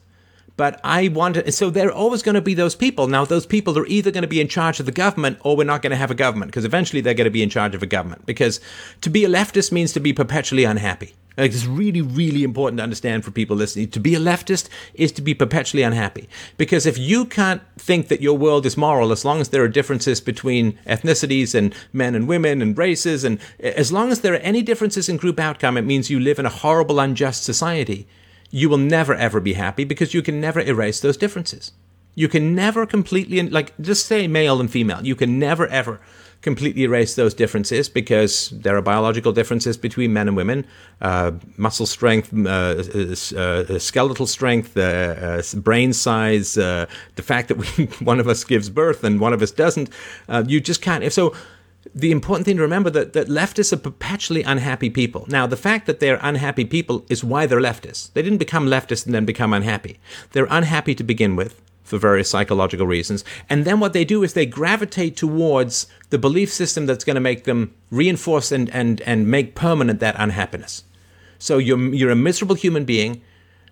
But I want to, so there are always going to be those people. Now, those people are either going to be in charge of the government or we're not going to have a government because eventually they're going to be in charge of a government. Because to be a leftist means to be perpetually unhappy. Like it's really, really important to understand for people listening. To be a leftist is to be perpetually unhappy. Because if you can't think that your world is moral, as long as there are differences between ethnicities and men and women and races, and as long as there are any differences in group outcome, it means you live in a horrible, unjust society. You will never ever be happy because you can never erase those differences. You can never completely, like, just say male and female. You can never ever completely erase those differences because there are biological differences between men and women uh, muscle strength, uh, uh, uh skeletal strength, uh, brain size, the fact that we, one of us gives birth and one of us doesn't. you just can't. If so, the important thing to remember that, that leftists are perpetually unhappy people. Now, the fact that they're unhappy people is why they're leftists. They didn't become leftists and then become unhappy. They're unhappy to begin with for various psychological reasons. And then what they do is they gravitate towards the belief system that's going to make them reinforce and, and, and make permanent that unhappiness. So you're, you're a miserable human being.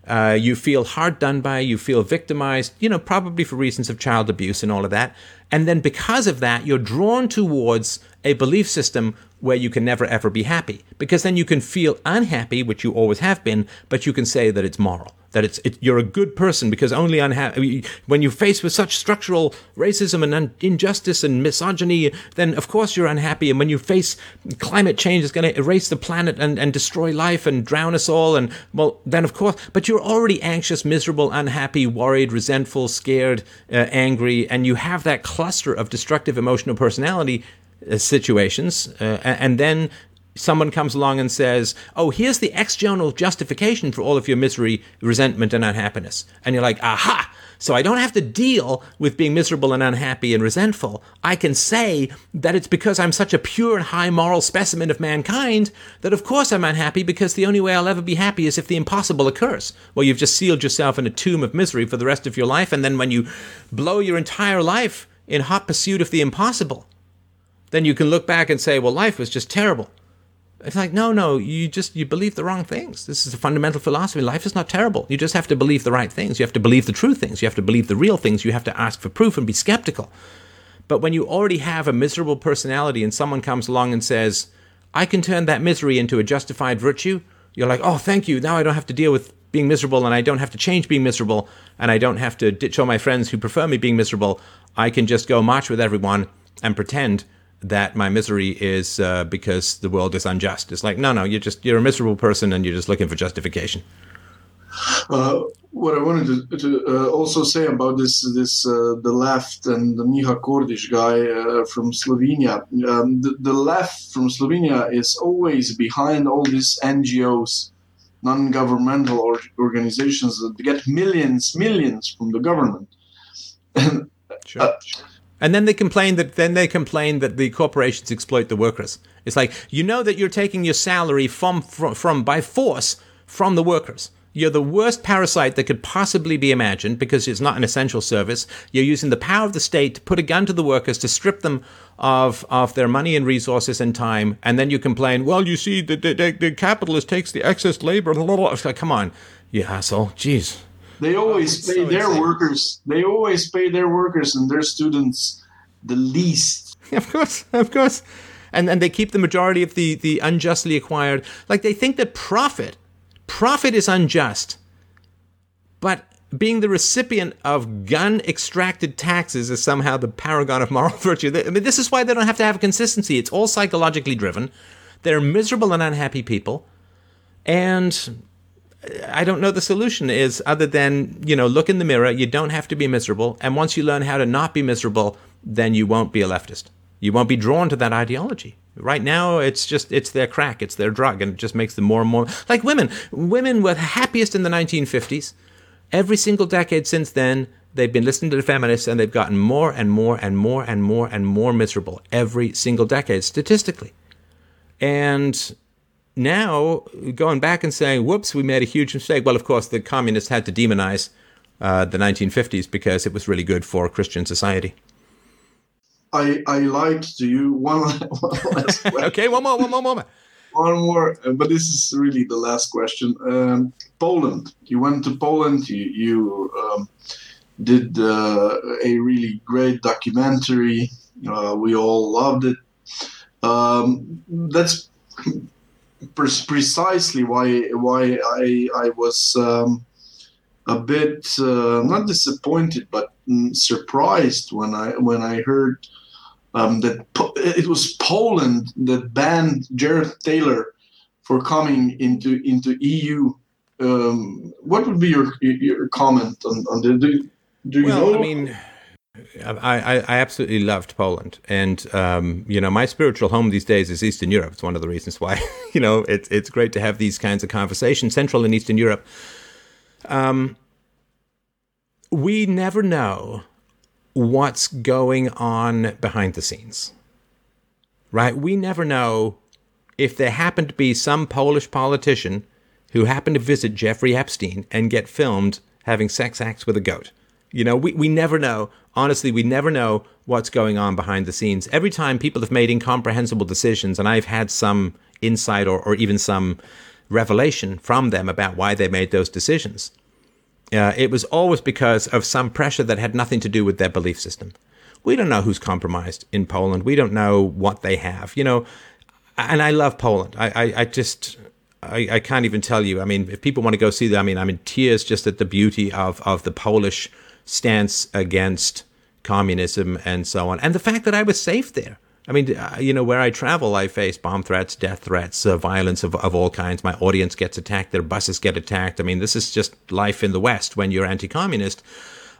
Uh, you feel hard done by, you feel victimized, you know, probably for reasons of child abuse and all of that. And then because of that, you're drawn towards a belief system where you can never ever be happy. Because then you can feel unhappy, which you always have been, but you can say that it's moral that it's it, you're a good person because only when you're faced with such structural racism and un- injustice and misogyny then of course you're unhappy. And when you face climate change it's going to erase the planet and, and destroy life and drown us all. And well then of course but you're already anxious miserable unhappy worried resentful scared uh, angry. And you have that cluster of destructive emotional personality uh, situations uh, and then someone comes along and says, Oh, here's the external justification for all of your misery, resentment, and unhappiness. And you're like, Aha! So I don't have to deal with being miserable and unhappy and resentful. I can say that it's because I'm such a pure and high moral specimen of mankind that of course I'm unhappy because the only way I'll ever be happy is if the impossible occurs. Well, you've just sealed yourself in a tomb of misery for the rest of your life, and then when you blow your entire life in hot pursuit of the impossible, then you can look back and say, well, life was just terrible. It's like, no, no, you just you believe the wrong things. This is a fundamental philosophy. Life is not terrible. You just have to believe the right things. You have to believe the true things. You have to believe the real things. You have to ask for proof and be skeptical. But when you already have a miserable personality and someone comes along and says, I can turn that misery into a justified virtue, you're like, oh, thank you. Now I don't have to deal with being miserable and I don't have to change being miserable and I don't have to ditch all my friends who prefer me being miserable. I can just go march with everyone and pretend that my misery is uh, because the world is unjust. It's like, no, no, you're just you're a miserable person and you're just looking for justification. Uh, what I wanted to, to uh, also say about this this uh, the left and the Miha Kordiš guy uh, from Slovenia. Um, the, the, left from Slovenia is always behind all these NGOs, non-governmental or organizations that get millions, millions from the government. sure. Uh, and then they complain that then they complain that the corporations exploit the workers. It's like you know that you're taking your salary from from, from by force from the workers. You're the worst parasite that could possibly be imagined because it's not an essential service. You're using the power of the state to put a gun to the workers to strip them of, of their money and resources and time. And then you complain, well, you see, the, the, the capitalist takes the excess labor. It's like, come on, you asshole. Jeez. They always pay so their insane. workers. They always pay their workers and their students the least. Of course, of course, and and they keep the majority of the the unjustly acquired. Like they think that profit profit is unjust, but being the recipient of gun extracted taxes is somehow the paragon of moral virtue. I mean, this is why they don't have to have a consistency. It's all psychologically driven. They're miserable and unhappy people. And I don't know the solution is other than, you know, look in the mirror. You don't have to be miserable. And once you learn how to not be miserable, then you won't be a leftist. You won't be drawn to that ideology. Right now, it's just, it's their crack, it's their drug, and it just makes them more and more like women. Women were happiest in the 1950s. Every single decade since then, they've been listening to the feminists and they've gotten more and more and more and more and more miserable every single decade, statistically. And now going back and saying, whoops, we made a huge mistake. Well, of course, the communists had to demonize uh, the 1950s because it was really good for Christian society. I I lied to you one, one last okay, one more, one more moment. One more, uh, but this is really the last question. Um, Poland. You went to Poland. You you um, did uh, a really great documentary. Uh, we all loved it. Um, that's precisely why why I I was um, a bit uh, not disappointed but mm, surprised when I when I heard um, that po- it was Poland that banned Jared Taylor for coming into into EU. Um, what would be your your comment on, on the do, do you well, know? I mean, I, I, absolutely loved Poland, and um, you know my spiritual home these days is Eastern Europe. It's one of the reasons why you know it's it's great to have these kinds of conversations. Central and Eastern Europe. Um, we never know what's going on behind the scenes, right? We never know if there happened to be some Polish politician who happened to visit Jeffrey Epstein and get filmed having sex acts with a goat. You know, we, we never know. Honestly, we never know what's going on behind the scenes. Every time people have made incomprehensible decisions, and I've had some insight or, or even some revelation from them about why they made those decisions, uh, it was always because of some pressure that had nothing to do with their belief system. We don't know who's compromised in Poland. We don't know what they have. You know, and I love Poland. I, I, I just I, I, can't even tell you. I mean, if people want to go see that, I mean, I'm in tears just at the beauty of of the Polish stance against communism and so on, and the fact that I was safe there. I mean, uh, you know, where I travel, I face bomb threats, death threats, uh, violence of, of all kinds. My audience gets attacked, their buses get attacked. I mean, this is just life in the West when you're anti communist.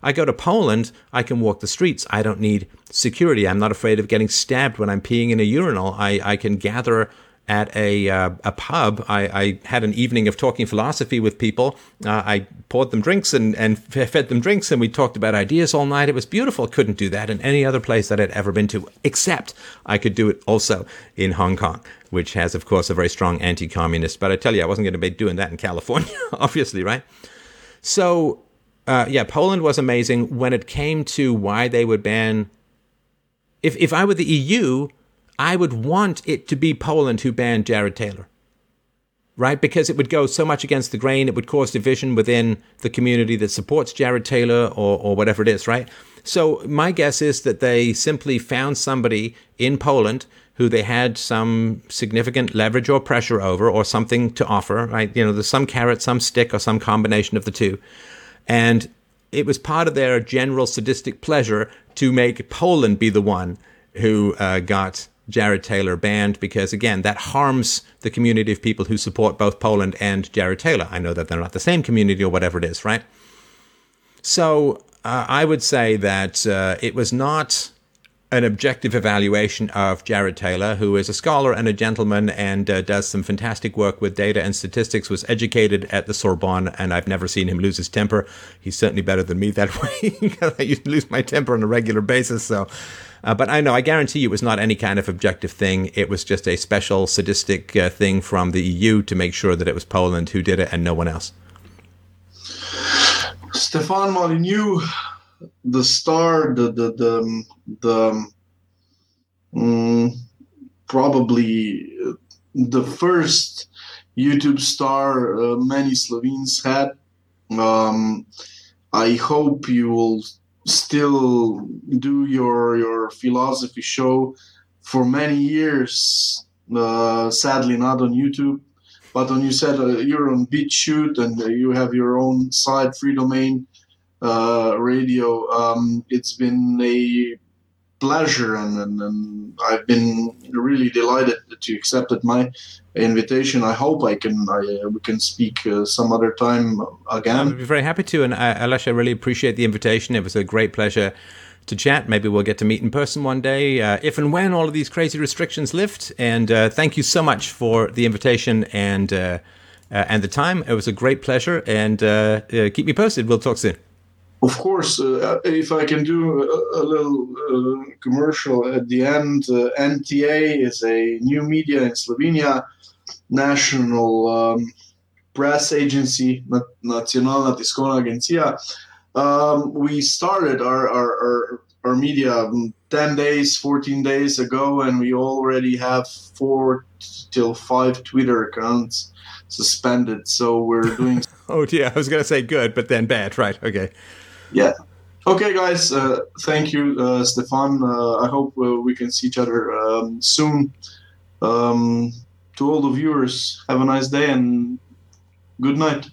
I go to Poland, I can walk the streets. I don't need security. I'm not afraid of getting stabbed when I'm peeing in a urinal. I, I can gather at a uh, a pub. I, I, had an evening of talking philosophy with people. Uh, I poured them drinks and, and fed them drinks, and we talked about ideas all night. It was beautiful. Couldn't do that in any other place that I'd ever been to, except I could do it also in Hong Kong, which has, of course, a very strong anti-communist. But I tell you, I wasn't going to be doing that in California, obviously, right? So, uh, yeah, Poland was amazing when it came to why they would ban. If if I were the EU, I would want it to be Poland who banned Jared Taylor, right? Because it would go so much against the grain, it would cause division within the community that supports Jared Taylor or, or whatever it is, right? So my guess is that they simply found somebody in Poland who they had some significant leverage or pressure over or something to offer, right? You know, there's some carrot, some stick, or some combination of the two. And it was part of their general sadistic pleasure to make Poland be the one who uh, got Jared Taylor banned because, again, that harms the community of people who support both Poland and Jared Taylor. I know that they're not the same community or whatever it is, right? So uh, I would say that uh, it was not an objective evaluation of Jared Taylor, who is a scholar and a gentleman and uh, does some fantastic work with data and statistics, was educated at the Sorbonne, and I've never seen him lose his temper. He's certainly better than me that way, I used to lose my temper on a regular basis. So uh, but I know, I guarantee you, it was not any kind of objective thing. It was just a special sadistic uh, thing from the EU to make sure that it was Poland who did it and no one else. Stefan Molyneux, the star, the the the, the um, probably the first YouTube star uh, many Slovenes had. Um, I hope you will still do your your philosophy show for many years. Uh, sadly, not on YouTube, but when you said uh, you're on BitChute and you have your own site, Freedomain uh, Radio, um, it's been a pleasure and, and, and, I've been really delighted that you accepted my invitation. I hope I can I, we can speak uh, some other time again. I'd be very happy to. And uh, Aleš, I really appreciate the invitation. It was a great pleasure to chat. Maybe we'll get to meet in person one day, uh, if and when all of these crazy restrictions lift. And uh, thank you so much for the invitation and uh, uh and the time. It was a great pleasure. And uh, uh, keep me posted. We'll talk soon. Of course, if I can do a, a little commercial at the end, NTA is a new media in Slovenia, national um, press agency, Nacionalna Tiskovna Agencija um, we started our, our, our, our, media 10 days, 14 days ago, and we already have four till five Twitter accounts suspended. So we're doing. oh, yeah, I was going to say good, but then bad. Right. Okay. Yeah. Okay, guys. Uh, thank you, uh, Stefan. Uh, I hope uh, we can see each other um, soon. Um, to all the viewers, have a nice day and good night.